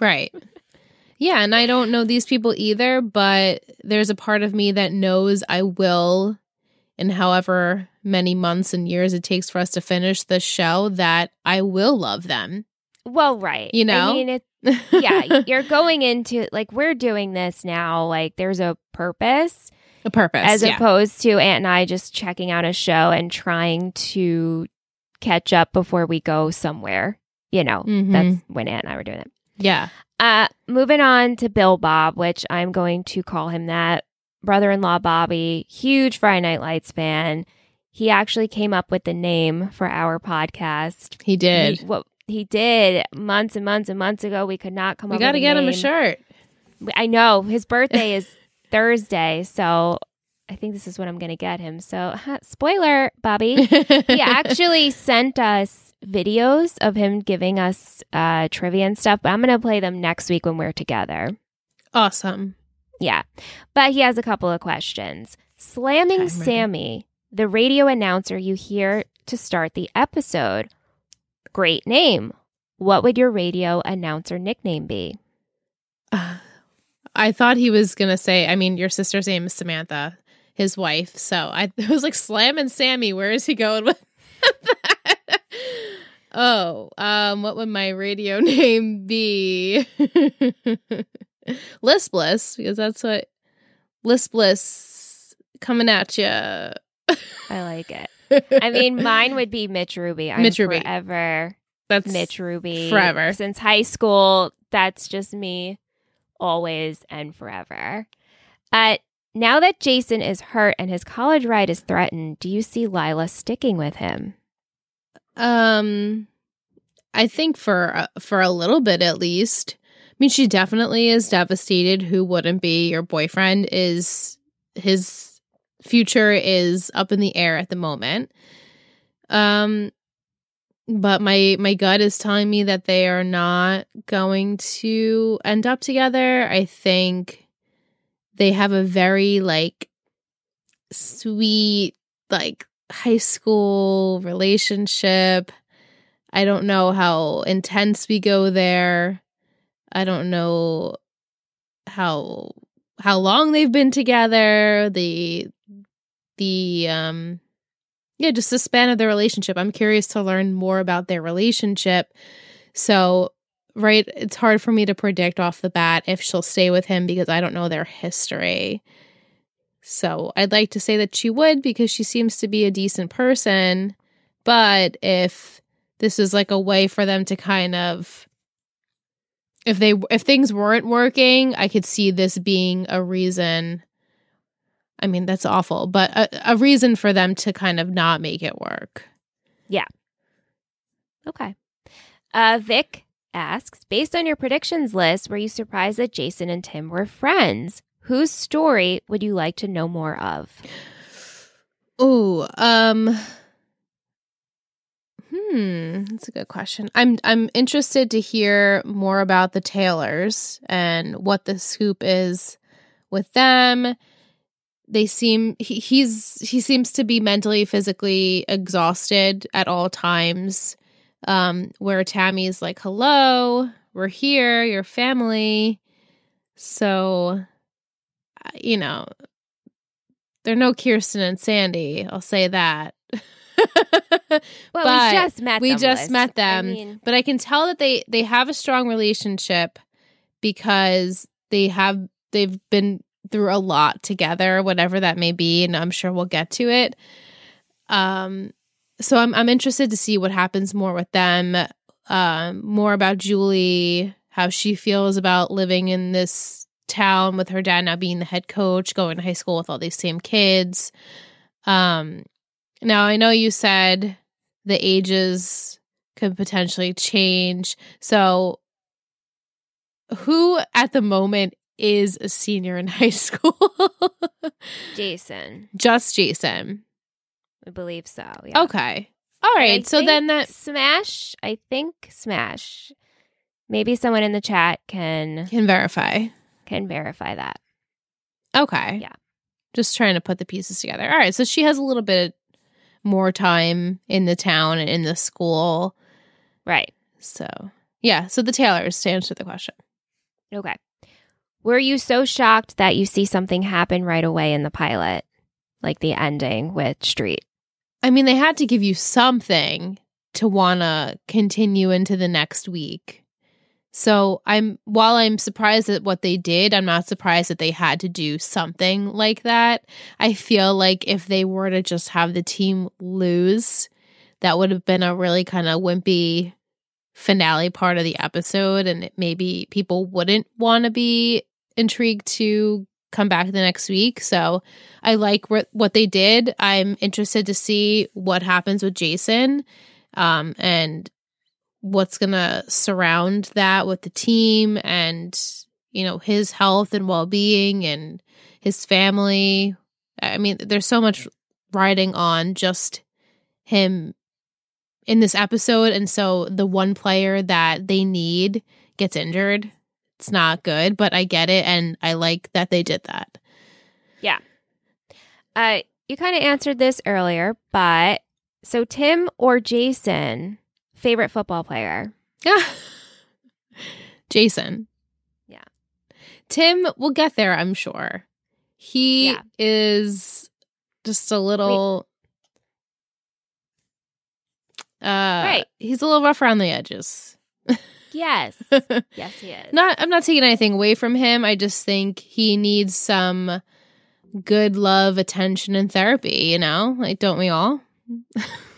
B: Right. Yeah, and I don't know these people either, but there's a part of me that knows I will, in however many months and years it takes for us to finish the show, that I will love them.
A: Well, right.
B: You know?
A: I mean, it, yeah, you're going into like we're doing this now. Like there's a purpose
B: a purpose.
A: as
B: yeah.
A: opposed to Aunt and I just checking out a show and trying to catch up before we go somewhere. You know,
B: Mhm.
A: that's when Aunt and I were doing it.
B: Yeah.
A: Uh, moving on to Bill Bob, which I'm going to call him that. Brother in law Bobby, huge Friday Night Lights fan. He actually came up with the name for our podcast.
B: He did.
A: He, what he did months and months and months ago. We could not come
B: we
A: up.
B: got to
A: with
B: get him a shirt.
A: I know his birthday is Thursday, so I think this is what I'm going to get him. So, spoiler, Bobby. he actually sent us videos of him giving us uh, trivia and stuff, but I'm going to play them next week when we're together.
B: awesome.
A: Yeah. But he has a couple of questions. Slamming
B: Okay,
A: Sammy, the radio announcer you hear to start the episode. Great name. What would your radio announcer nickname be?
B: Uh, I thought he was gonna say. I mean, your sister's name is Samantha, his wife. So I it was like Slam and Sammy. Where is he going with that? Oh, um, what would my radio name be? Listless, because that's what Listless coming at you.
A: I like it. I mean, mine would be Mitch Ruby. I'm
B: Mitch Ruby.
A: forever
B: that's
A: Mitch Ruby.
B: forever.
A: Since high school, that's just me always and forever. Uh, now that Jason is hurt and his college ride is threatened, do you see Lila sticking with him?
B: Um, I think for uh, for a little bit at least. I mean, she definitely is devastated. Who wouldn't be? Your boyfriend is his future is up in the air at the moment. Um, but my my gut is telling me that they are not going to end up together. I think they have a very like sweet like high school relationship. I don't know how intense we go there. I don't know how how long they've been together, the the um yeah, just the span of their relationship. I'm curious to learn more about their relationship. So, right, it's hard for me to predict off the bat if she'll stay with him because I don't know their history. So, I'd like to say that she would because she seems to be a decent person. But if this is like a way for them to kind of if they if things weren't working, I could see this being a reason I mean, that's awful, but a, a reason for them to kind of not make it work. Yeah.
A: Okay. Uh, Vic asks, based on your predictions list, were you surprised that Jason and Tim were friends? Whose story would you like to know more of?
B: Oh, um Hmm, that's a good question. I'm I'm interested to hear more about the Taylors and what the scoop is with them. They seem he, he's he seems to be mentally physically exhausted at all times. Um where Tammy's like, "Hello, we're here, your family." So you know, they're no Kirsten and Sandy, I'll say that.
A: Well,
B: But
A: we just met
B: we
A: them.
B: just
A: Liz.
B: met
A: I
B: them.
A: mean,
B: but I can tell that they they have a strong relationship because they have they've been through a lot together, whatever that may be, and I'm sure we'll get to it. Um, so I'm I'm interested to see what happens more with them. Um, more about Julie, how she feels about living in this town with her dad now being the head coach, going to high school with all these same kids. Um, now I know you said the ages could potentially change. So, who at the moment is a senior in high school?
A: Jason,
B: Just Jason.
A: I believe so. Yeah.
B: Okay. All right. So then that
A: Smash, I think Smash. Maybe someone in the chat can
B: can verify.
A: Can verify that.
B: Okay.
A: Yeah.
B: Just trying to put the pieces together. All right. So she has a little bit more time in the town and in the school.
A: Right.
B: So, yeah. So the Taylors to answer the question.
A: Okay. Were you so shocked that you see something happen right away in the pilot? Like the ending with Street.
B: I mean, they had to give you something to want to continue into the next week. So I'm while I'm surprised at what they did, I'm not surprised that they had to do something like that. I feel like if they were to just have the team lose, that would have been a really kind of wimpy finale part of the episode and maybe people wouldn't want to be intrigued to come back the next week. So I like what what they did. I'm interested to see what happens with Jason um, and what's going to surround that with the team and you know his health and well-being and his family. I mean there's so much riding on just him in this episode and so the one player that they need gets injured it's not good, but I get it and I like that they did that.
A: Yeah. Uh you kind of answered this earlier, but so Tim or Jason, favorite football player?
B: Jason.
A: Yeah.
B: Tim will get there, I'm sure. He
A: Yeah.
B: is just a little uh
A: Right.
B: he's a little rough around the edges.
A: Yes. yes, he is.
B: not I'm not taking anything away from him. I just think he needs some good love, attention, and therapy, you know? Like don't we all?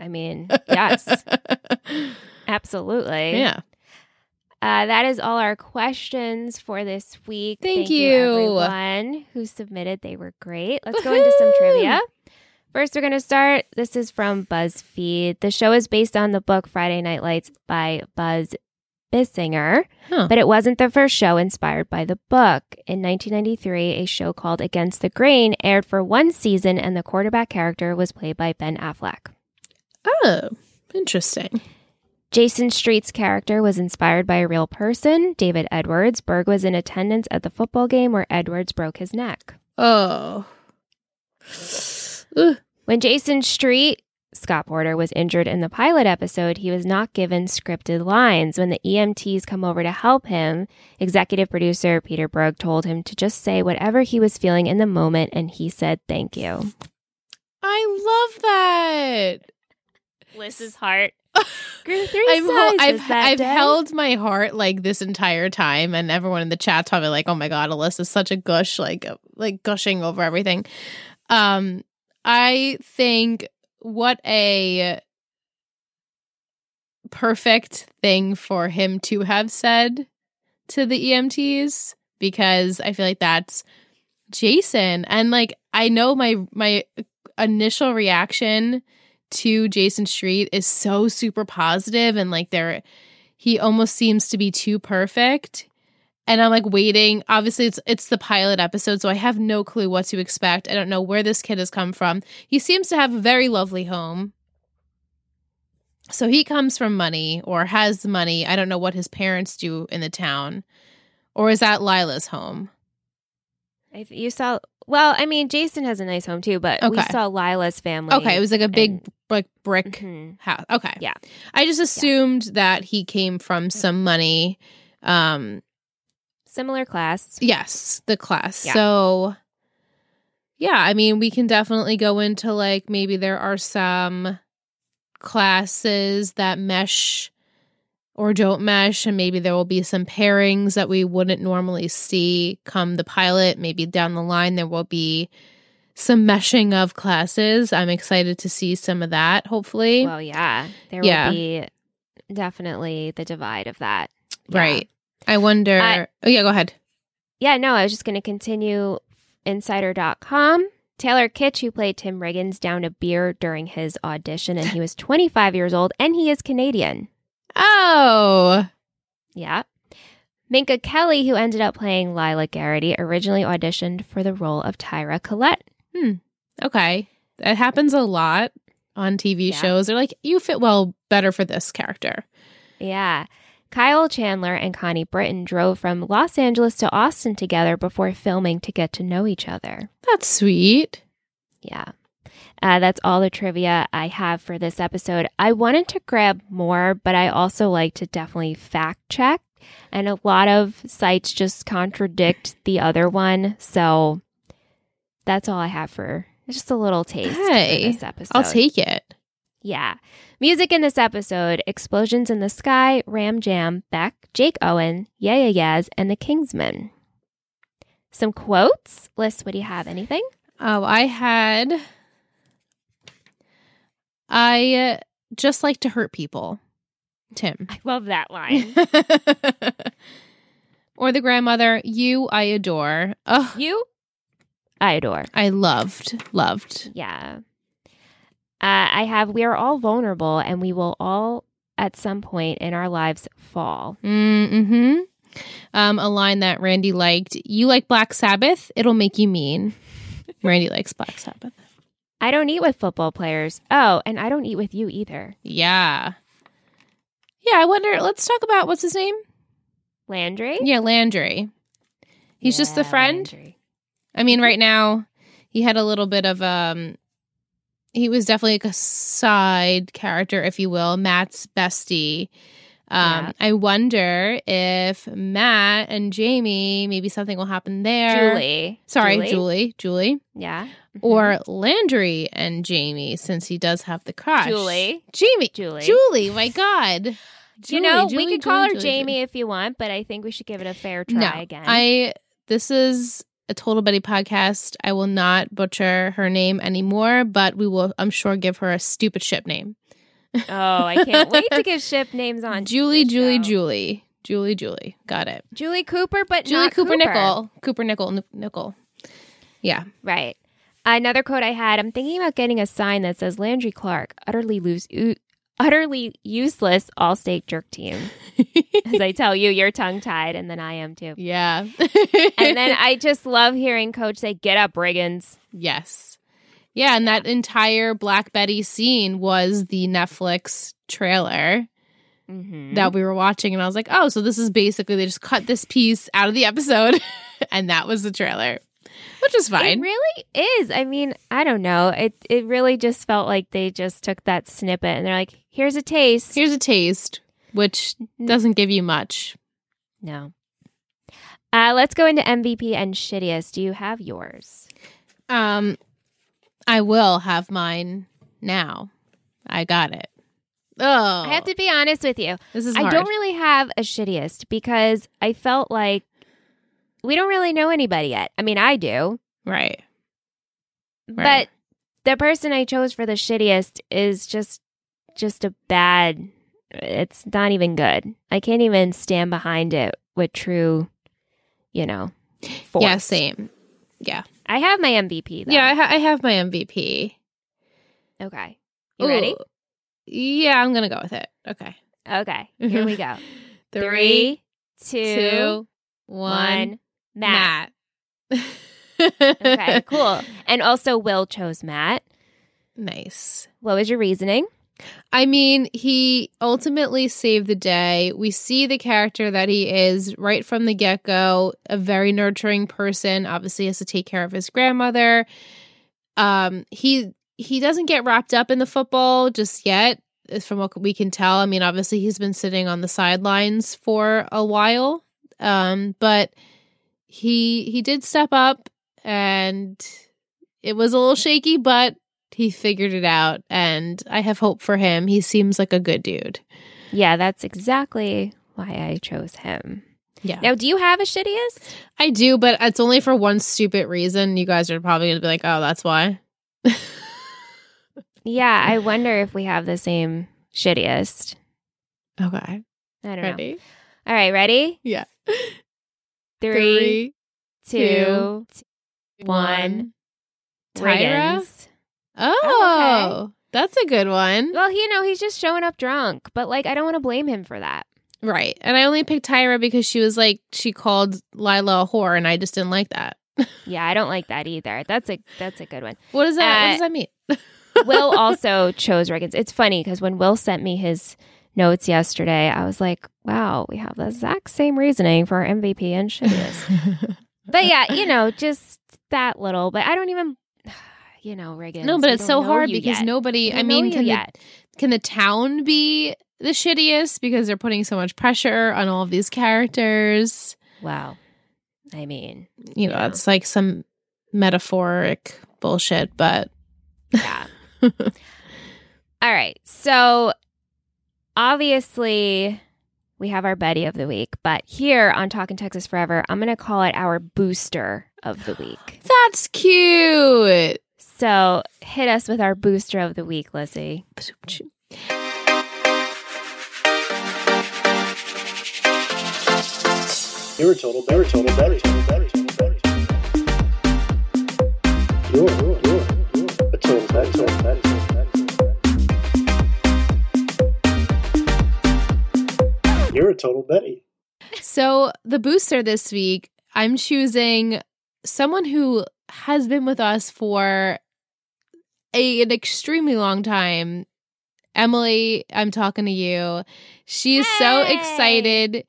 A: I mean, yes, absolutely.
B: yeah.
A: Uh, that is all our questions for this week.
B: Thank you.
A: everyone who submitted. They were great. Let's go into some trivia. First, we're going to start. This is from BuzzFeed. The show is based on the book Friday Night Lights by Buzz Bissinger,
B: Huh.
A: but it wasn't the first show inspired by the book. In 1993, a show called Against the Grain aired for one season, and the quarterback character was played by Ben Affleck.
B: Oh, interesting.
A: Jason Street's character was inspired by a real person, David Edwards. Berg was in attendance at the football game where Edwards broke his neck.
B: Oh. Ugh.
A: When Jason Street, Scott Porter, was injured in the pilot episode, he was not given scripted lines. When the EMTs come over to help him, executive producer Peter Berg told him to just say whatever he was feeling in the moment, and he said thank you.
B: I love that.
A: Liz's heart grew three
B: I've, hel-
A: sizes
B: I've, I've
A: day.
B: held my heart like this entire time, and everyone in the chat's probably like, "Oh my god, Alyssa's such a gush, like like gushing over everything." Um, I think what a perfect thing for him to have said to the EMTs because I feel like that's Jason, and like I know my my initial reaction to Jason Street is so super positive and like they're he almost seems to be too perfect. And I'm like waiting. Obviously it's it's the pilot episode, so I have no clue what to expect. I don't know where this kid has come from. He seems to have a very lovely home. So he comes from money or has money. I don't know what his parents do in the town. Or is that Lila's home?
A: You saw, well, I mean, Jason has a nice home too, but we saw Lila's family.
B: Okay, it was like a big
A: and-
B: like brick
A: Mhm.
B: house. Okay.
A: Yeah.
B: I just assumed that he came from some money. Um
A: Similar class.
B: yes, the class.
A: Yeah.
B: So yeah, I mean, we can definitely go into like maybe there are some classes that mesh or don't mesh and maybe there will be some pairings that we wouldn't normally see come the pilot. Maybe down the line there will be some meshing of classes. I'm excited to see some of that, hopefully.
A: Well, yeah, there
B: Yeah.
A: will be definitely the divide of that. Yeah.
B: Right. I wonder.
A: I-
B: oh, yeah, go ahead.
A: Yeah, no, I was just going to continue insider.com. Taylor Kitsch, who played Tim Riggins, downed a beer during his audition, and he was 25 years old, and he is Canadian.
B: Oh,
A: Yeah. Minka Kelly, who ended up playing Lila Garrity, originally auditioned for the role of Tyra Collette. Hmm.
B: okay. That happens a lot on TV
A: Yeah.
B: shows. They're like, you fit well better for this character.
A: Yeah. Kyle Chandler and Connie Britton drove from Los Angeles to Austin together before filming to get to know each other.
B: That's sweet.
A: Yeah. Uh, that's all the trivia I have for this episode. I wanted to grab more, but I also like to definitely fact check. And a lot of sites just contradict the other one. So that's all I have for just a little taste
B: Hey,
A: this episode.
B: I'll take it.
A: Yeah. Music in this episode Explosions in the Sky, Ram Jam, Beck, Jake Owen, Yeah Yeah Yeahs, and the Kingsmen. Some quotes. Liz, what do you have? Anything?
B: Oh, I had. I uh, just like to hurt people. Tim.
A: I love that line.
B: or the grandmother, you I adore. Oh,
A: you, I adore.
B: I loved, loved.
A: Yeah. Uh, I have, we are all vulnerable and we will all at some point in our lives fall.
B: Mm-hmm. Um, a line that Randy liked. You like Black Sabbath? It'll make you mean. Randy likes Black Sabbath.
A: I don't eat with football players. Oh, and I don't eat with you either.
B: Yeah. Yeah, I wonder. Let's talk about what's his name?
A: Landry?
B: Yeah, Landry. He's just the friend.
A: Landry.
B: I mean, right now he had a little bit of um he was definitely like a side character, if you will, Matt's bestie. Um,
A: Yeah.
B: I wonder if Matt and Jamie, maybe something will happen there.
A: Julie.
B: Sorry, Julie. Julie.
A: Yeah. Mhm.
B: Or Landry and Jamie, since he does have the crush.
A: Julie.
B: Jamie.
A: Julie.
B: Julie, my God.
A: you know,
B: Julie,
A: we could
B: Julie,
A: call her
B: Julie,
A: Jamie
B: Julie.
A: if you want, but I think we should give it a fair try
B: no,
A: again.
B: I this is a total Betty podcast. I will not butcher her name anymore, but we will I'm sure give her a stupid ship name.
A: Oh, I can't wait to give ship names on
B: Julie, Julie,
A: show.
B: Julie. Julie, Julie. Got it.
A: Julie Cooper, but
B: Julie
A: not
B: Cooper, Nichol. Cooper Nichol N- Nichol. Yeah.
A: Right. Another quote I had: I'm thinking about getting a sign that says Landry Clark, utterly loose, u- utterly useless all-state jerk team. As I tell you, you're tongue-tied, and then I am too.
B: yeah.
A: And then I just love hearing Coach say, "Get up, brigands."
B: Yes. Yeah, and that entire Black Betty scene was the Netflix trailer
A: Mm-hmm.
B: that we were watching, and I was like, oh, so this is basically they just cut this piece out of the episode, and that was the trailer, which is fine.
A: It really is. I mean, I don't know. It it really just felt like they just took that snippet and they're like, "Here's a taste."
B: Here's a taste, which doesn't give you much.
A: no. Uh, let's go into MVP and shittiest. Do you have yours?
B: Um, I will have mine now. I got it. Oh,
A: I have to be honest with you.
B: This is
A: I
B: hard.
A: don't really have a shittiest because I felt like we don't really know anybody yet. I mean, I do,
B: right.
A: but the person I chose for the shittiest is just just a bad. It's not even good. I can't even stand behind it with true, you know, force.
B: Yeah, same. Yeah,
A: I have my MVP. Though.
B: yeah. I, ha- I have my MVP.
A: Okay. You ready?
B: Yeah, I'm gonna go with it. Okay.
A: Okay. Here we go.
B: Three,
A: two, one. Matt.
B: Matt.
A: Okay. Cool. And also, Will chose Matt.
B: Nice.
A: What was your reasoning?
B: I mean, he ultimately saved the day. We see the character that he is right from the get go, a very nurturing person. Obviously, has to take care of his grandmother. Um, he he doesn't get wrapped up in the football just yet, from what we can tell. I mean, obviously, he's been sitting on the sidelines for a while, um, but he he did step up, and it was a little shaky, but he figured it out and I have hope for him. He seems like a good dude.
A: Yeah, that's exactly why I chose him.
B: Yeah.
A: Now, do you have a shittiest?
B: I do, but it's only for one stupid reason. You guys are probably going to be like, "Oh, that's why."
A: Yeah, I wonder if we have the same shittiest.
B: Okay.
A: I don't know. All right, ready?
B: Yeah.
A: Three, two,
B: two,
A: one.
B: Tyra?
A: Riggins.
B: Oh, that's a good one.
A: Well, you know, he's just showing up drunk, but like, I don't want to blame him for that.
B: Right. And I only picked Tyra because she was like she called Lila a whore and I just didn't like that.
A: Yeah, I don't like that either. That's a that's a good one.
B: What does that
A: Uh,
B: what does that mean?
A: Will also chose Riggins. It's funny because when Will sent me his notes yesterday, I was like, wow, we have the exact same reasoning for our MVP and shittiest. but yeah, you know, just that little. But I don't even, you know, Riggins.
B: no, but it's so hard because
A: yet.
B: nobody I mean can the, can the town be the shittiest because they're putting so much pressure on all of these characters?
A: Wow. I mean,
B: You know,
A: Yeah.
B: it's like some metaphoric bullshit, but
A: yeah. All right. So obviously we have our Betty of the week, but here on Talking Texas Forever, I'm going to call it our booster of the week.
B: that's cute.
A: So hit us with our booster of the week, Lizzie.
C: You're a total better, total better, total better, total better. You're, you're, you're, you're a total better, total better, total better. You're a total Betty.
B: So, the booster this week, I'm choosing someone who has been with us for a, an extremely long time. Emily, I'm talking to you. She is so excited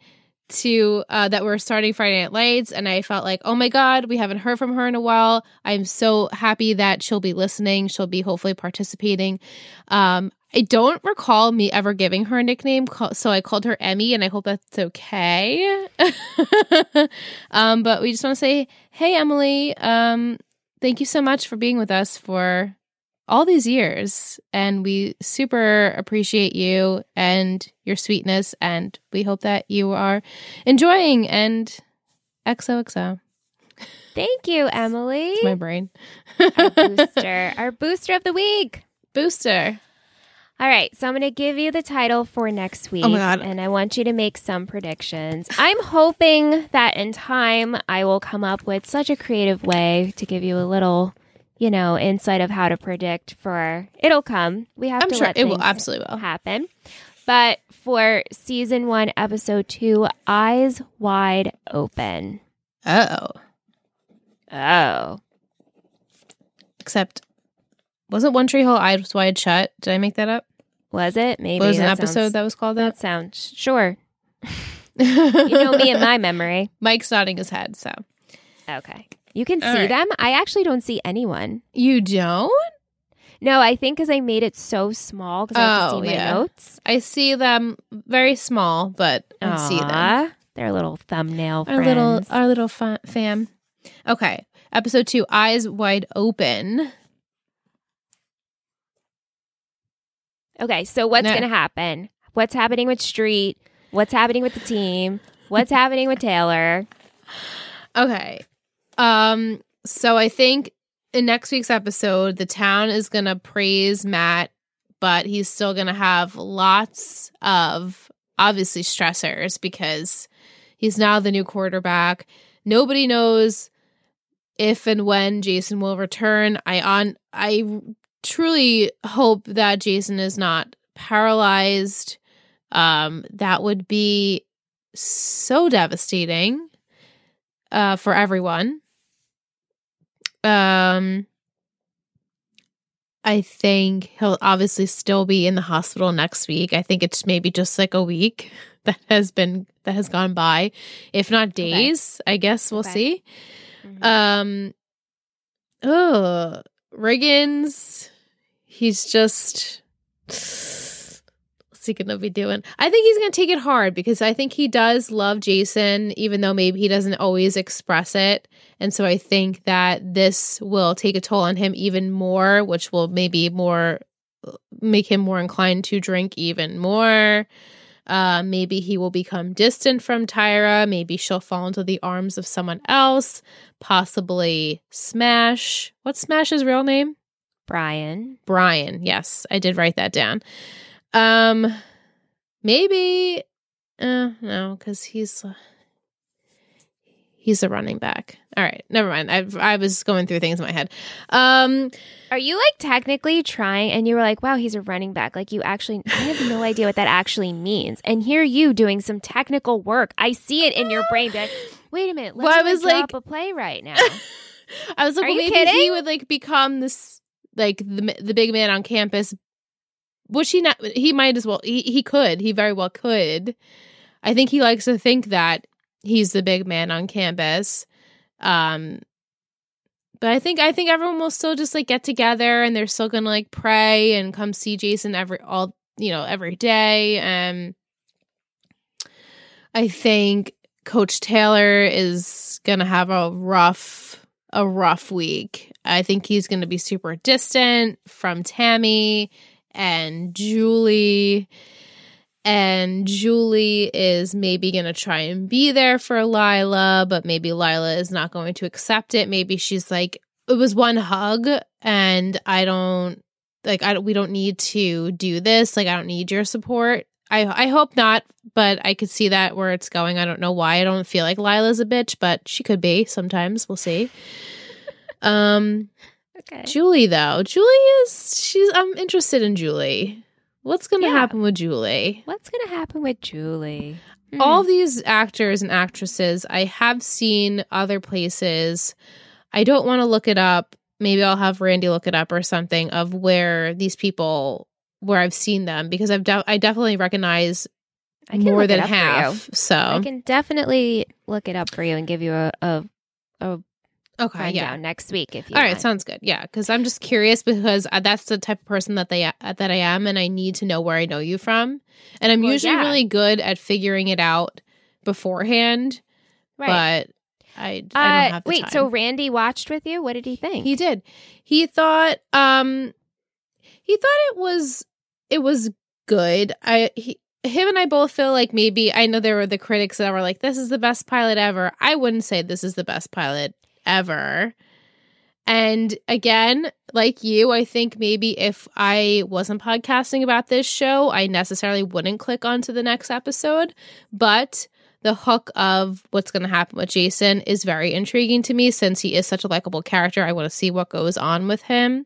B: to uh, that we're starting Friday Night Lights, and I felt like, oh my god, we haven't heard from her in a while. I'm so happy that she'll be listening. She'll be hopefully participating. Um, I don't recall me ever giving her a nickname, so I called her Emmy, and I hope that's okay. um, but we just want to say, hey, Emily, um, thank you so much for being with us for all these years, and we super appreciate you and your sweetness, and we hope that you are enjoying. And XOXO,
A: Thank you, Emily.
B: it's my brain.
A: our booster, our booster of the week.
B: Booster.
A: All right, so I'm going to give you the title for next week.
B: Oh my God.
A: And I want you to make some predictions. I'm hoping that in time I will come up with such a creative way to give you a little, you know, insight of how to predict for it'll come. We have
B: I'm
A: to
B: sure
A: let
B: it will absolutely will.
A: happen. But for season one, episode two, Eyes Wide Open.
B: Oh,
A: Oh.
B: except wasn't One Tree Hill Eyes Wide Shut? Did I make that up?
A: Was it? Maybe.
B: was an episode
A: sounds-
B: that was called
A: that
B: that?
A: sounds sure. You know me and my memory.
B: Mike's nodding his head. So
A: Okay. You can
B: All
A: see
B: right.
A: them. I actually don't see anyone.
B: you don't.
A: No, I think because I made it so small because I have to
B: Oh,
A: see my
B: yeah.
A: notes.
B: I see them very small, but I see them.
A: They're a little thumbnail
B: Our
A: friends.
B: little, our little fa- fam. Okay, episode two, eyes wide open.
A: okay, so what's going to happen? What's happening with Street? What's happening with the team? What's happening with Taylor?
B: Okay, um, so I think in next week's episode, the town is gonna praise Matt, but he's still gonna have lots of obviously stressors because he's now the new quarterback. Nobody knows if and when Jason will return. I on I truly hope that Jason is not paralyzed. Um, that would be so devastating uh, for everyone. Um, I think he'll obviously still be in the hospital next week. I think it's maybe just like a week that has been that has gone by, if not days. I guess we'll
A: Okay.
B: see.
A: Mhm.
B: Um, oh, Riggins, he's just. What's he gonna be doing? I think he's gonna take it hard because I think he does love Jason, even though maybe he doesn't always express it. And so I think that this will take a toll on him even more, which will maybe more make him more inclined to drink even more. Uh, maybe he will become distant from Tyra. Maybe she'll fall into the arms of someone else, possibly Smash. What's Smash's real name?
A: Brian.
B: Brian. Yes, I did write that down. Um, maybe. Uh, no, because he's uh, he's a running back. All right, never mind. I I was going through things in my head. Um,
A: Are you like technically trying and you were like, wow, he's a running back? Like you actually, I have no idea what that actually means. And here you doing some technical work. I see it in your brain. like, Wait a minute. Let's
B: Well, I was like-
A: a play right now.
B: I was like,
A: Are
B: well, maybe he would like become this like the the big man on campus. Which he not he might as well he he could he very well could. I think he likes to think that he's the big man on campus. Um but I think I think everyone will still just like get together and they're still gonna like pray and come see Jason every all you know every day. Um I think Coach Taylor is gonna have a rough a rough week. I think he's gonna be super distant from Tammy and Julie. And Julie is maybe going to try and be there for Lyla, but maybe Lyla is not going to accept it. Maybe she's like, it was one hug and I don't like I don't, we don't need to do this. Like I don't need your support. I I hope not, but I could see that where it's going. I don't know why. I don't feel like Lyla's a bitch, but she could be sometimes. We'll see. Um
A: Okay.
B: Julie though. Julie is she's I'm interested in Julie. What's going to
A: Yeah.
B: happen with Julie?
A: What's going to happen with Julie? Hmm.
B: all these actors and actresses I have seen other places. I don't want to look it up. Maybe I'll have Randy look it up or something of where these people where I've seen them because I've de- I definitely recognize
A: I can
B: more than
A: up for you.
B: half. So
A: I can definitely look it up for you and give you a, a, a
B: okay,
A: rundown
B: yeah.
A: next week if you
B: All right,
A: want.
B: sounds good. Yeah, because I'm just curious because uh, that's the type of person that they uh, that I am, and I need to know where I know you from. And I'm
A: Well,
B: usually
A: yeah.
B: really good at figuring it out beforehand,
A: right.
B: but I, I don't
A: uh,
B: have the
A: wait,
B: time.
A: so Randy watched with you? What did he think?
B: He did. He thought um he thought it was it was good. I he him and I both feel like maybe I know there were the critics that were like this is the best pilot ever. I wouldn't say this is the best pilot ever. And again, like you, I think maybe if I wasn't podcasting about this show, I necessarily wouldn't click onto the next episode, but the hook of what's going to happen with Jason is very intriguing to me since he is such a likable character. I want to see what goes on with him.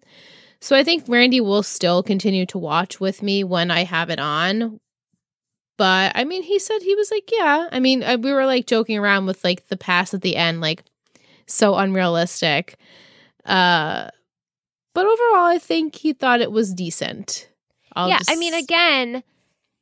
B: So I think Randy will still continue to watch with me when I have it on. But I mean, he said he was like, yeah. I mean, uh, we were like joking around with like the pass at the end, like so unrealistic. Uh, but overall, I think he thought it was decent. I'll
A: yeah,
B: just-
A: I mean, again,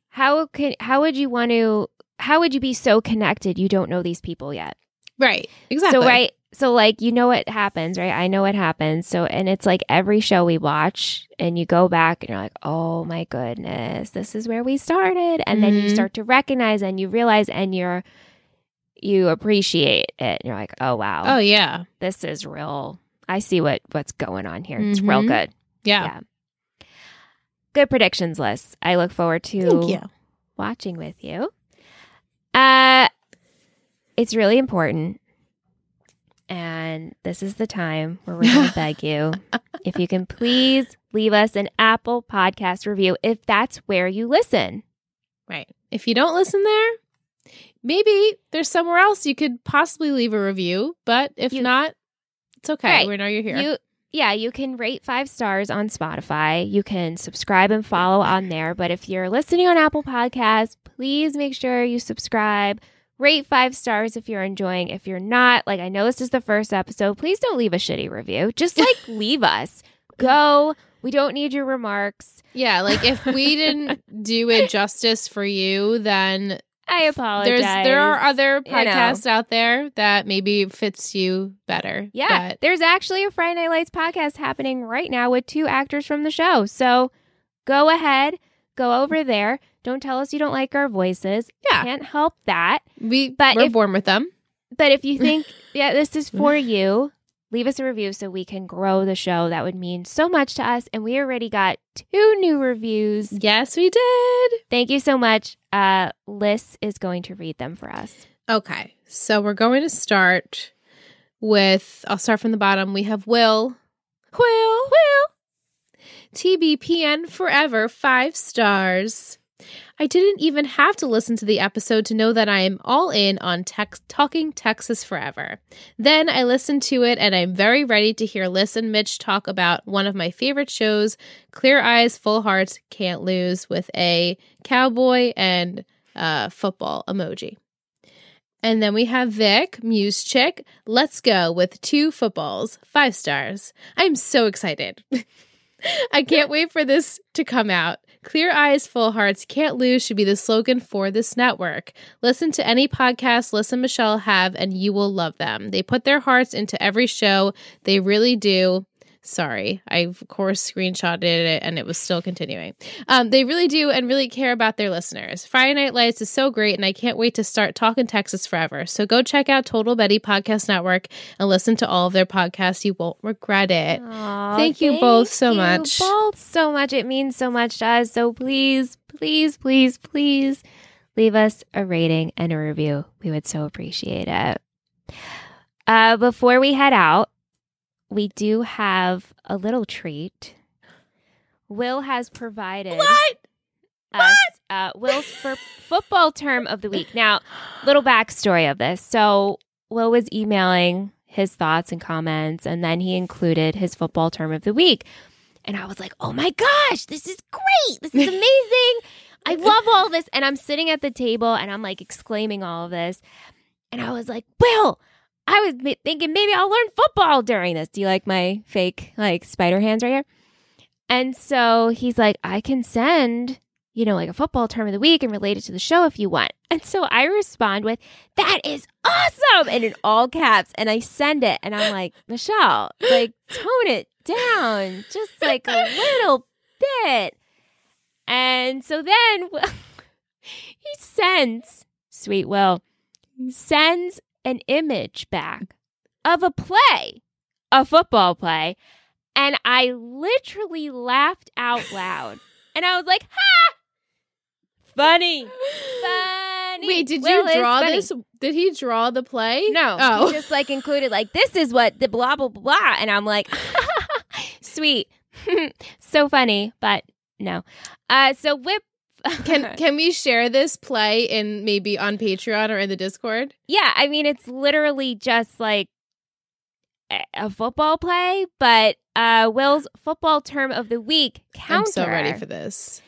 A: how can how would you want to? How would you be so connected? You don't know these people yet.
B: right, exactly.
A: So right, so like you know what happens, right? I know what happens. So and it's like every show we watch, and you go back and you're like, oh my goodness, this is where we started, and then you
B: Mhm.
A: start to recognize and you realize and you're you appreciate it. And you're like, oh wow,
B: Oh yeah,
A: this is real. I see what what's going on here. It's real
B: Mhm.
A: good.
B: yeah.
A: Yeah. Good predictions list. I look forward to watching with you. Uh it's really important. And this is the time where we're going to beg you if you can please leave us an Apple podcast review if that's where you listen.
B: Right. If you don't listen there, maybe there's somewhere else you could possibly leave a review. But if
A: You-
B: not, it's okay.
A: Right.
B: We know you're here.
A: You yeah, you can rate 5 stars on Spotify. You can subscribe and follow on there, but if you're listening on Apple Podcasts, please make sure you subscribe. Rate 5 stars if you're enjoying. If you're not, like I know this is the first episode, please don't leave a shitty review. Just like leave us. Go. We don't need your remarks.
B: yeah, like if we didn't do it justice for you, then
A: I apologize.
B: there's there are other
A: You know.
B: podcasts out there that maybe fits you better.
A: Yeah,
B: But
A: there's actually a Friday Night Lights podcast happening right now with two actors from the show. So go ahead, go over there. Don't tell us you don't like our voices.
B: Yeah.
A: Can't help that.
B: we
A: But
B: we're
A: if-
B: born with them.
A: But if you think, yeah, this is for you, leave us a review so we can grow the show. That would mean so much to us. And we already got two new reviews.
B: Yes, we did.
A: Thank you so much. Uh, Liz is going to read them for us.
B: Okay. So we're going to start with I'll start from the bottom. We have Will. Will. Will. TBPN forever, five stars. I didn't even have to listen to the episode to know that I am all in on tex- talking Texas forever. Then I listened to it and I'm very ready to hear Liz and Mitch talk about one of my favorite shows, Clear Eyes, Full Hearts, Can't Lose, with a cowboy and uh, football emoji. And then we have Vic, Muse Chick. Let's go with two footballs, five stars. I'm so excited. I can't wait for this to come out. Clear eyes, full hearts, can't lose should be the slogan for this network. Listen to any podcast and Michelle have, and you will love them. They put their hearts into every show. They really do. Sorry, I of course screenshotted it and it was still continuing. Um, they really do and really care about their listeners. Friday Night Lights is so great, and I can't wait to start talking Texas forever. So go check out Total Betty Podcast Network and listen to all of their podcasts. You won't regret it.
A: Aw,
B: Thank you both so much.
A: Thank you
B: much.
A: Both so much. It means so much to us. So please, please, please, please leave us a rating and a review. We would so appreciate it. Uh, before we head out, we do have a little treat. Will has provided
B: What?
A: us uh, Will's for football term of the week. Now, little backstory of this. So, Will was emailing his thoughts and comments, and then he included his football term of the week. And I was like, oh my gosh, this is great. This is amazing. I love all this. And I'm sitting at the table and I'm like exclaiming all of this. And I was like, Will, I was thinking maybe I'll learn football during this. Do you like my fake like spider hands right here? And so he's like, I can send, you know, like a football term of the week and relate it to the show if you want. And so I respond with, that is awesome. And in all caps. And I send it. And I'm like, Michelle, like, tone it down just like a little bit. And so then he sends, sweet Will, he sends an image back of a play, a football play. And I literally laughed out loud. And I was like, ha! Funny. Funny.
B: Wait, did
A: Will
B: you draw this? Did he draw the play?
A: No,
B: Oh.
A: he just like included like this is what the blah blah blah, and I'm like, sweet, so funny, but no. Uh, so whip.
B: Can can we share this play in maybe on Patreon or in the Discord?
A: yeah, I mean it's literally just like a- a football play, but uh, Will's football term of the week counter.
B: I'm so ready for this.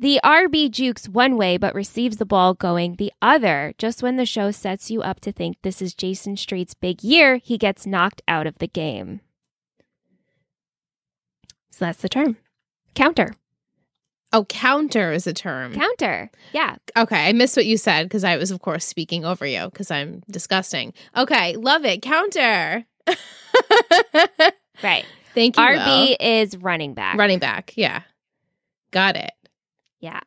A: The RB jukes one way but receives the ball going the other. Just when the show sets you up to think this is Jason Street's big year, he gets knocked out of the game. So that's the term. Counter.
B: Oh, counter is a term.
A: Counter. Yeah.
B: Okay, I missed what you said because I was, of course, speaking over you because I'm disgusting. Okay, love it. Counter.
A: Right.
B: Thank you.
A: RB
B: Will.
A: is running back.
B: running back. Yeah, got it.
A: Yeah.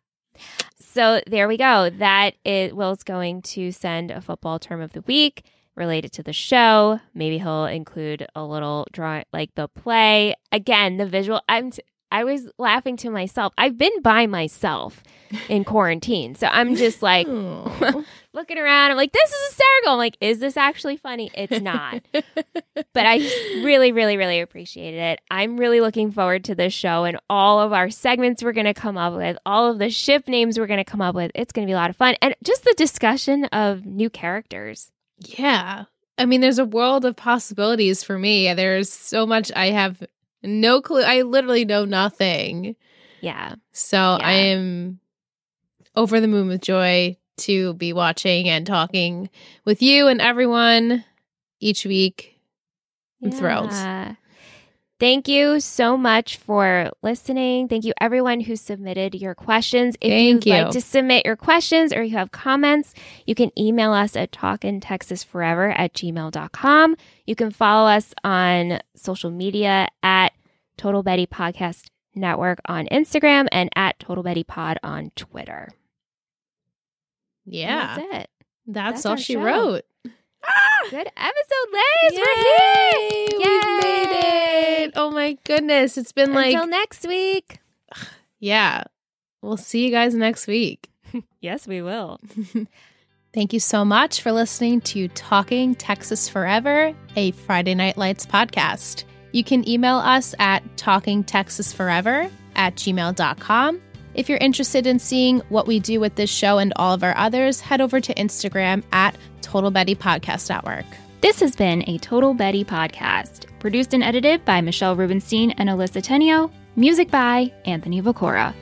A: So there we go. That is Will's going to send a football term of the week related to the show. Maybe he'll include a little drawing like the play. Again, the visual I'm t- I was laughing to myself. I've been by myself in quarantine. So I'm just like looking around. I'm like, this is hysterical. I'm like, is this actually funny? It's not. but I really, really, really appreciated it. I'm really looking forward to this show and all of our segments we're going to come up with, all of the ship names we're going to come up with. It's going to be a lot of fun. And just the discussion of new characters.
B: yeah, I mean, there's a world of possibilities for me. There's so much I have no clue. I literally know nothing.
A: Yeah.
B: So I am over the moon with joy to be watching and talking with you and everyone each week. I'm thrilled.
A: Thank you so much for listening. Thank you, everyone who submitted your questions. If
B: Thank
A: you'd
B: you.
A: like to submit your questions or you have comments, you can email us at talkintexasforever at gmail.com. You can follow us on social media at Total Betty Podcast Network on Instagram and at Total Betty Pod on Twitter. And
B: Yeah,
A: That's it.
B: that's,
A: That's
B: all she
A: show.
B: wrote. Ah!
A: Good episode, Liz. We're
B: Yay!
A: here.
B: We've made it. Oh my goodness. It's been like,
A: Until next week.
B: yeah. We'll see you guys next week.
A: Yes, we will.
B: Thank you so much for listening to Talking Texas Forever, a Friday Night Lights podcast. You can email us at talkingtexasforever at gmail.com. If you're interested in seeing what we do with this show and all of our others, head over to Instagram at Total Betty Podcast.
D: This has been a Total Betty podcast, produced and edited by Michelle Rubenstein and Alyssa Tenio, music by Anthony Viccora.